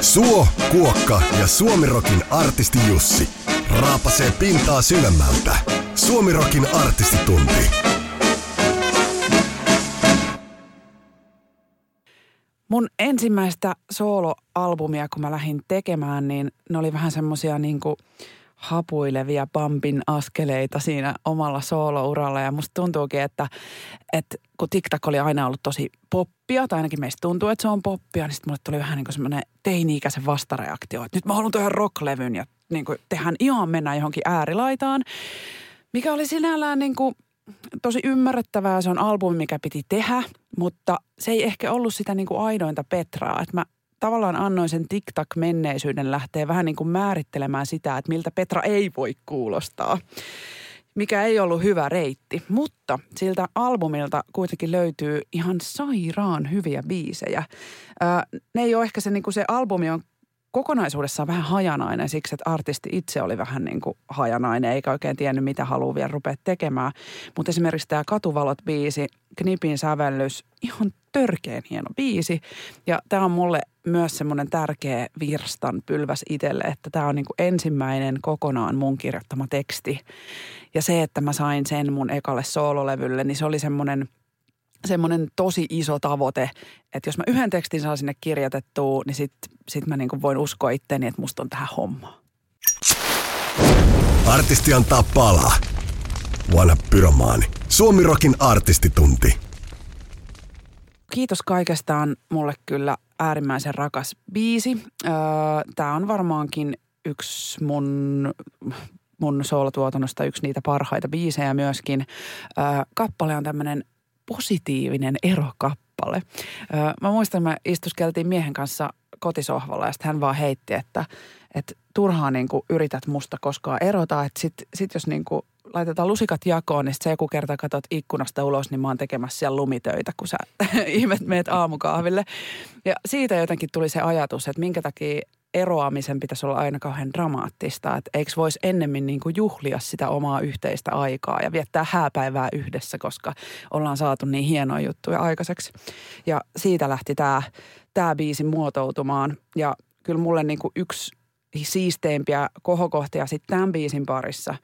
Suo, Kuokka ja Suomirokin artisti Jussi raapasee pintaa syvemmältä. Suomirokin artistitunti. Mun ensimmäistä soloalbumia, kun mä lähdin tekemään, niin ne oli vähän semmosia niinku hapuilevia pampin askeleita siinä omalla soolouralla. Ja musta tuntuukin, että, että kun TikTok oli aina ollut tosi poppia, tai ainakin meistä tuntuu, että se on poppia, niin sitten mulle tuli vähän niin kuin semmoinen teini-ikäisen vastareaktio, että nyt mä haluan tehdä rocklevyn ja niin kuin tehdään ihan mennä johonkin äärilaitaan. Mikä oli sinällään niin kuin tosi ymmärrettävää. Se on albumi, mikä piti tehdä, mutta se ei ehkä ollut sitä niin kuin aidointa Petraa. Että mä tavallaan annoin sen TikTok-menneisyyden lähteä vähän niin kuin määrittelemään sitä, että miltä Petra ei voi kuulostaa mikä ei ollut hyvä reitti. Mutta siltä albumilta kuitenkin löytyy ihan sairaan hyviä biisejä. ne ei ole ehkä se, niin kuin se albumi on kokonaisuudessaan vähän hajanainen siksi, että artisti itse oli vähän niin kuin hajanainen, eikä oikein tiennyt, mitä haluaa vielä rupea tekemään. Mutta esimerkiksi tämä Katuvalot-biisi, Knipin sävellys, ihan törkeen hieno biisi. Ja tämä on mulle myös semmoinen tärkeä virstan pylväs itselle, että tämä on niin kuin ensimmäinen kokonaan mun kirjoittama teksti. Ja se, että mä sain sen mun ekalle soololevylle, niin se oli semmoinen – semmoinen tosi iso tavoite, että jos mä yhden tekstin saan sinne kirjoitettua, niin sit, sit mä niinku voin uskoa itteni, että musta on tähän homma. Artisti antaa palaa. Vanha pyromaani. Suomirokin artistitunti. Kiitos kaikestaan mulle kyllä äärimmäisen rakas biisi. Öö, Tämä on varmaankin yksi mun mun soolotuotannosta yksi niitä parhaita biisejä myöskin. Öö, kappale on tämmöinen positiivinen erokappale. Mä muistan, mä istuskeltiin miehen kanssa kotisohvalla ja sitten hän vaan heitti, että, että turhaan niin yrität musta koskaan erota. Että sit, sit jos niin laitetaan lusikat jakoon, niin sitten joku kerta katsot ikkunasta ulos, niin mä oon tekemässä siellä lumitöitä, kun sä (laughs) ihmet meet aamukahville. Ja siitä jotenkin tuli se ajatus, että minkä takia eroamisen pitäisi olla aina kauhean dramaattista. Että eikö voisi ennemmin niin kuin juhlia sitä omaa yhteistä aikaa ja viettää hääpäivää yhdessä, koska ollaan saatu niin hienoja juttuja aikaiseksi. Ja siitä lähti tämä, tämä biisi muotoutumaan. Ja kyllä mulle niin kuin yksi siisteimpiä kohokohtia sitten tämän biisin parissa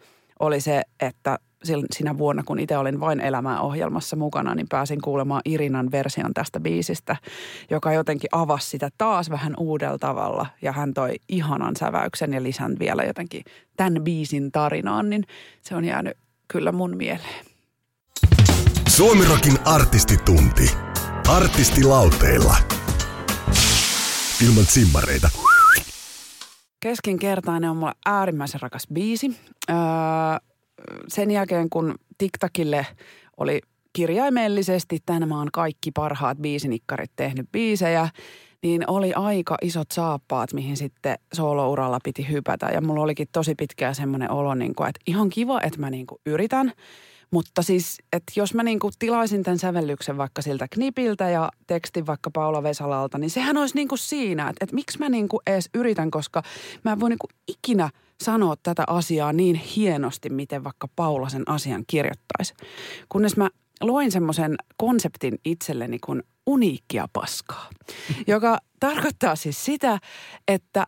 oli se, että – sinä vuonna, kun itse olin vain elämää ohjelmassa mukana, niin pääsin kuulemaan Irinan version tästä biisistä, joka jotenkin avasi sitä taas vähän uudella tavalla. Ja hän toi ihanan säväyksen ja lisän vielä jotenkin tämän biisin tarinaan, niin se on jäänyt kyllä mun mieleen. Suomirokin artistitunti. Artistilauteilla. Ilman simmareita. Keskinkertainen on mulle äärimmäisen rakas biisi. Öö, sen jälkeen, kun TikTokille oli kirjaimellisesti tämän maan kaikki parhaat biisinikkarit tehnyt biisejä, niin oli aika isot saappaat, mihin sitten soolouralla piti hypätä. Ja mulla olikin tosi pitkään semmoinen olo, niin kuin, että ihan kiva, että mä niin kuin yritän. Mutta siis, että jos mä niin kuin tilaisin tämän sävellyksen vaikka siltä Knipiltä ja tekstin vaikka Paula Vesalalta, niin sehän olisi niin kuin siinä, että, että miksi mä niin kuin edes yritän, koska mä en voi niin kuin ikinä – sanoa tätä asiaa niin hienosti, miten vaikka Paula sen asian kirjoittaisi. Kunnes mä loin semmoisen konseptin itselleni kuin uniikkia paskaa, (laughs) joka tarkoittaa siis sitä, että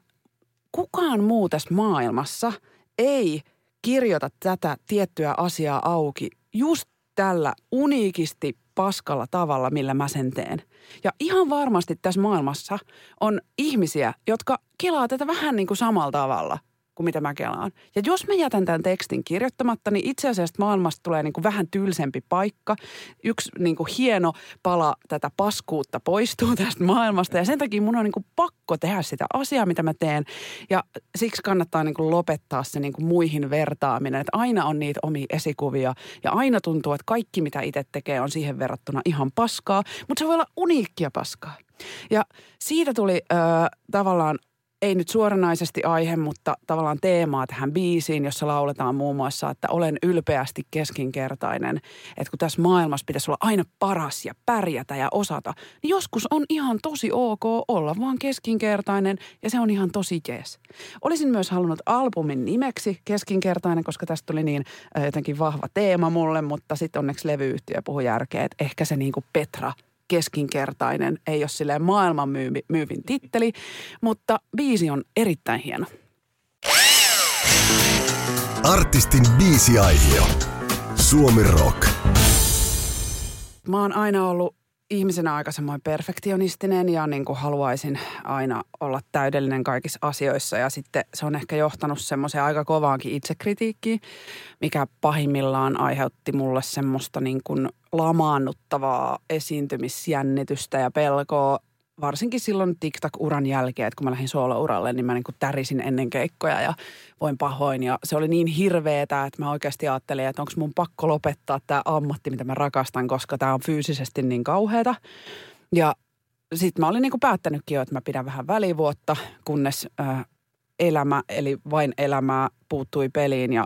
kukaan muu tässä maailmassa ei kirjoita tätä tiettyä asiaa auki just tällä uniikisti paskalla tavalla, millä mä sen teen. Ja ihan varmasti tässä maailmassa on ihmisiä, jotka kelaa tätä vähän niin kuin samalla tavalla kuin mitä mä kelaan. Ja jos mä jätän tämän tekstin kirjoittamatta, niin itse asiassa maailmasta tulee niin kuin vähän tylsempi paikka. Yksi niin kuin hieno pala tätä paskuutta poistuu (laughs) tästä maailmasta ja sen takia mun on niin kuin pakko tehdä sitä asiaa, mitä mä teen. Ja siksi kannattaa niin kuin lopettaa se niin kuin muihin vertaaminen, että aina on niitä omia esikuvia ja aina tuntuu, että kaikki mitä itse tekee on siihen verrattuna ihan paskaa, mutta se voi olla uniikkia paskaa. Ja siitä tuli äh, tavallaan ei nyt suoranaisesti aihe, mutta tavallaan teemaa tähän biisiin, jossa lauletaan muun muassa, että olen ylpeästi keskinkertainen. Että kun tässä maailmassa pitäisi olla aina paras ja pärjätä ja osata, niin joskus on ihan tosi ok olla vaan keskinkertainen ja se on ihan tosi jees. Olisin myös halunnut albumin nimeksi keskinkertainen, koska tästä tuli niin jotenkin vahva teema mulle, mutta sitten onneksi levyyhtiö puhui järkeä, että ehkä se niin kuin Petra – keskinkertainen, ei ole silleen maailman myyvi, myyvin titteli, mutta biisi on erittäin hieno. Artistin biisiaihio. Suomi Rock. Mä oon aina ollut ihmisenä aika semmoinen perfektionistinen ja niin kuin haluaisin aina olla täydellinen kaikissa asioissa. Ja sitten se on ehkä johtanut semmoiseen aika kovaankin itsekritiikkiin, mikä pahimmillaan aiheutti mulle semmoista niin kuin lamaannuttavaa esiintymisjännitystä ja pelkoa varsinkin silloin TikTok-uran jälkeen, että kun mä lähdin soolo-uralle, niin mä niin kuin tärisin ennen keikkoja ja voin pahoin. Ja se oli niin hirveetä, että mä oikeasti ajattelin, että onko mun pakko lopettaa tämä ammatti, mitä mä rakastan, koska tämä on fyysisesti niin kauheata. Ja sitten mä olin niin kuin päättänytkin jo, että mä pidän vähän välivuotta, kunnes äh, elämä, eli vain elämää puuttui peliin ja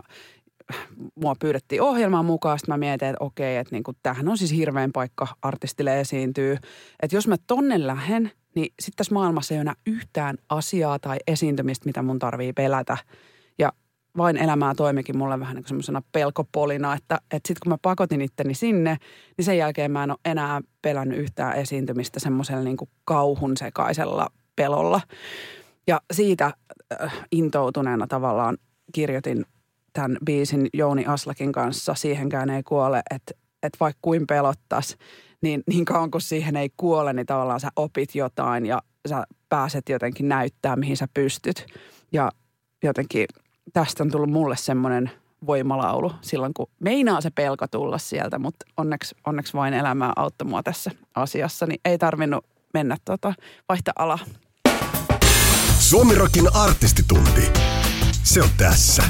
mua pyydettiin ohjelmaan mukaan. Sitten mä mietin, että okei, että niin tämähän on siis hirveän paikka artistille esiintyy. Että jos mä tonne lähden, niin sitten tässä maailmassa ei ole enää yhtään asiaa tai esiintymistä, mitä mun tarvii pelätä. Ja vain elämää toimikin mulle vähän niin kuin semmoisena pelkopolina, että, että sitten kun mä pakotin itteni sinne, niin sen jälkeen mä en ole enää pelännyt yhtään esiintymistä semmoisella niin kuin kauhun sekaisella pelolla. Ja siitä äh, intoutuneena tavallaan kirjoitin tämän biisin Jouni Aslakin kanssa Siihenkään ei kuole, että, että vaikka kuin pelottas, niin niin kauan kuin siihen ei kuole, niin tavallaan sä opit jotain ja sä pääset jotenkin näyttää, mihin sä pystyt. Ja jotenkin tästä on tullut mulle semmoinen voimalaulu silloin, kun meinaa se pelko tulla sieltä, mutta onneksi, onneksi vain elämää auttoi mua tässä asiassa, niin ei tarvinnut mennä tota, vaihtaa ala. Suomirokin artistitunti. Se on tässä.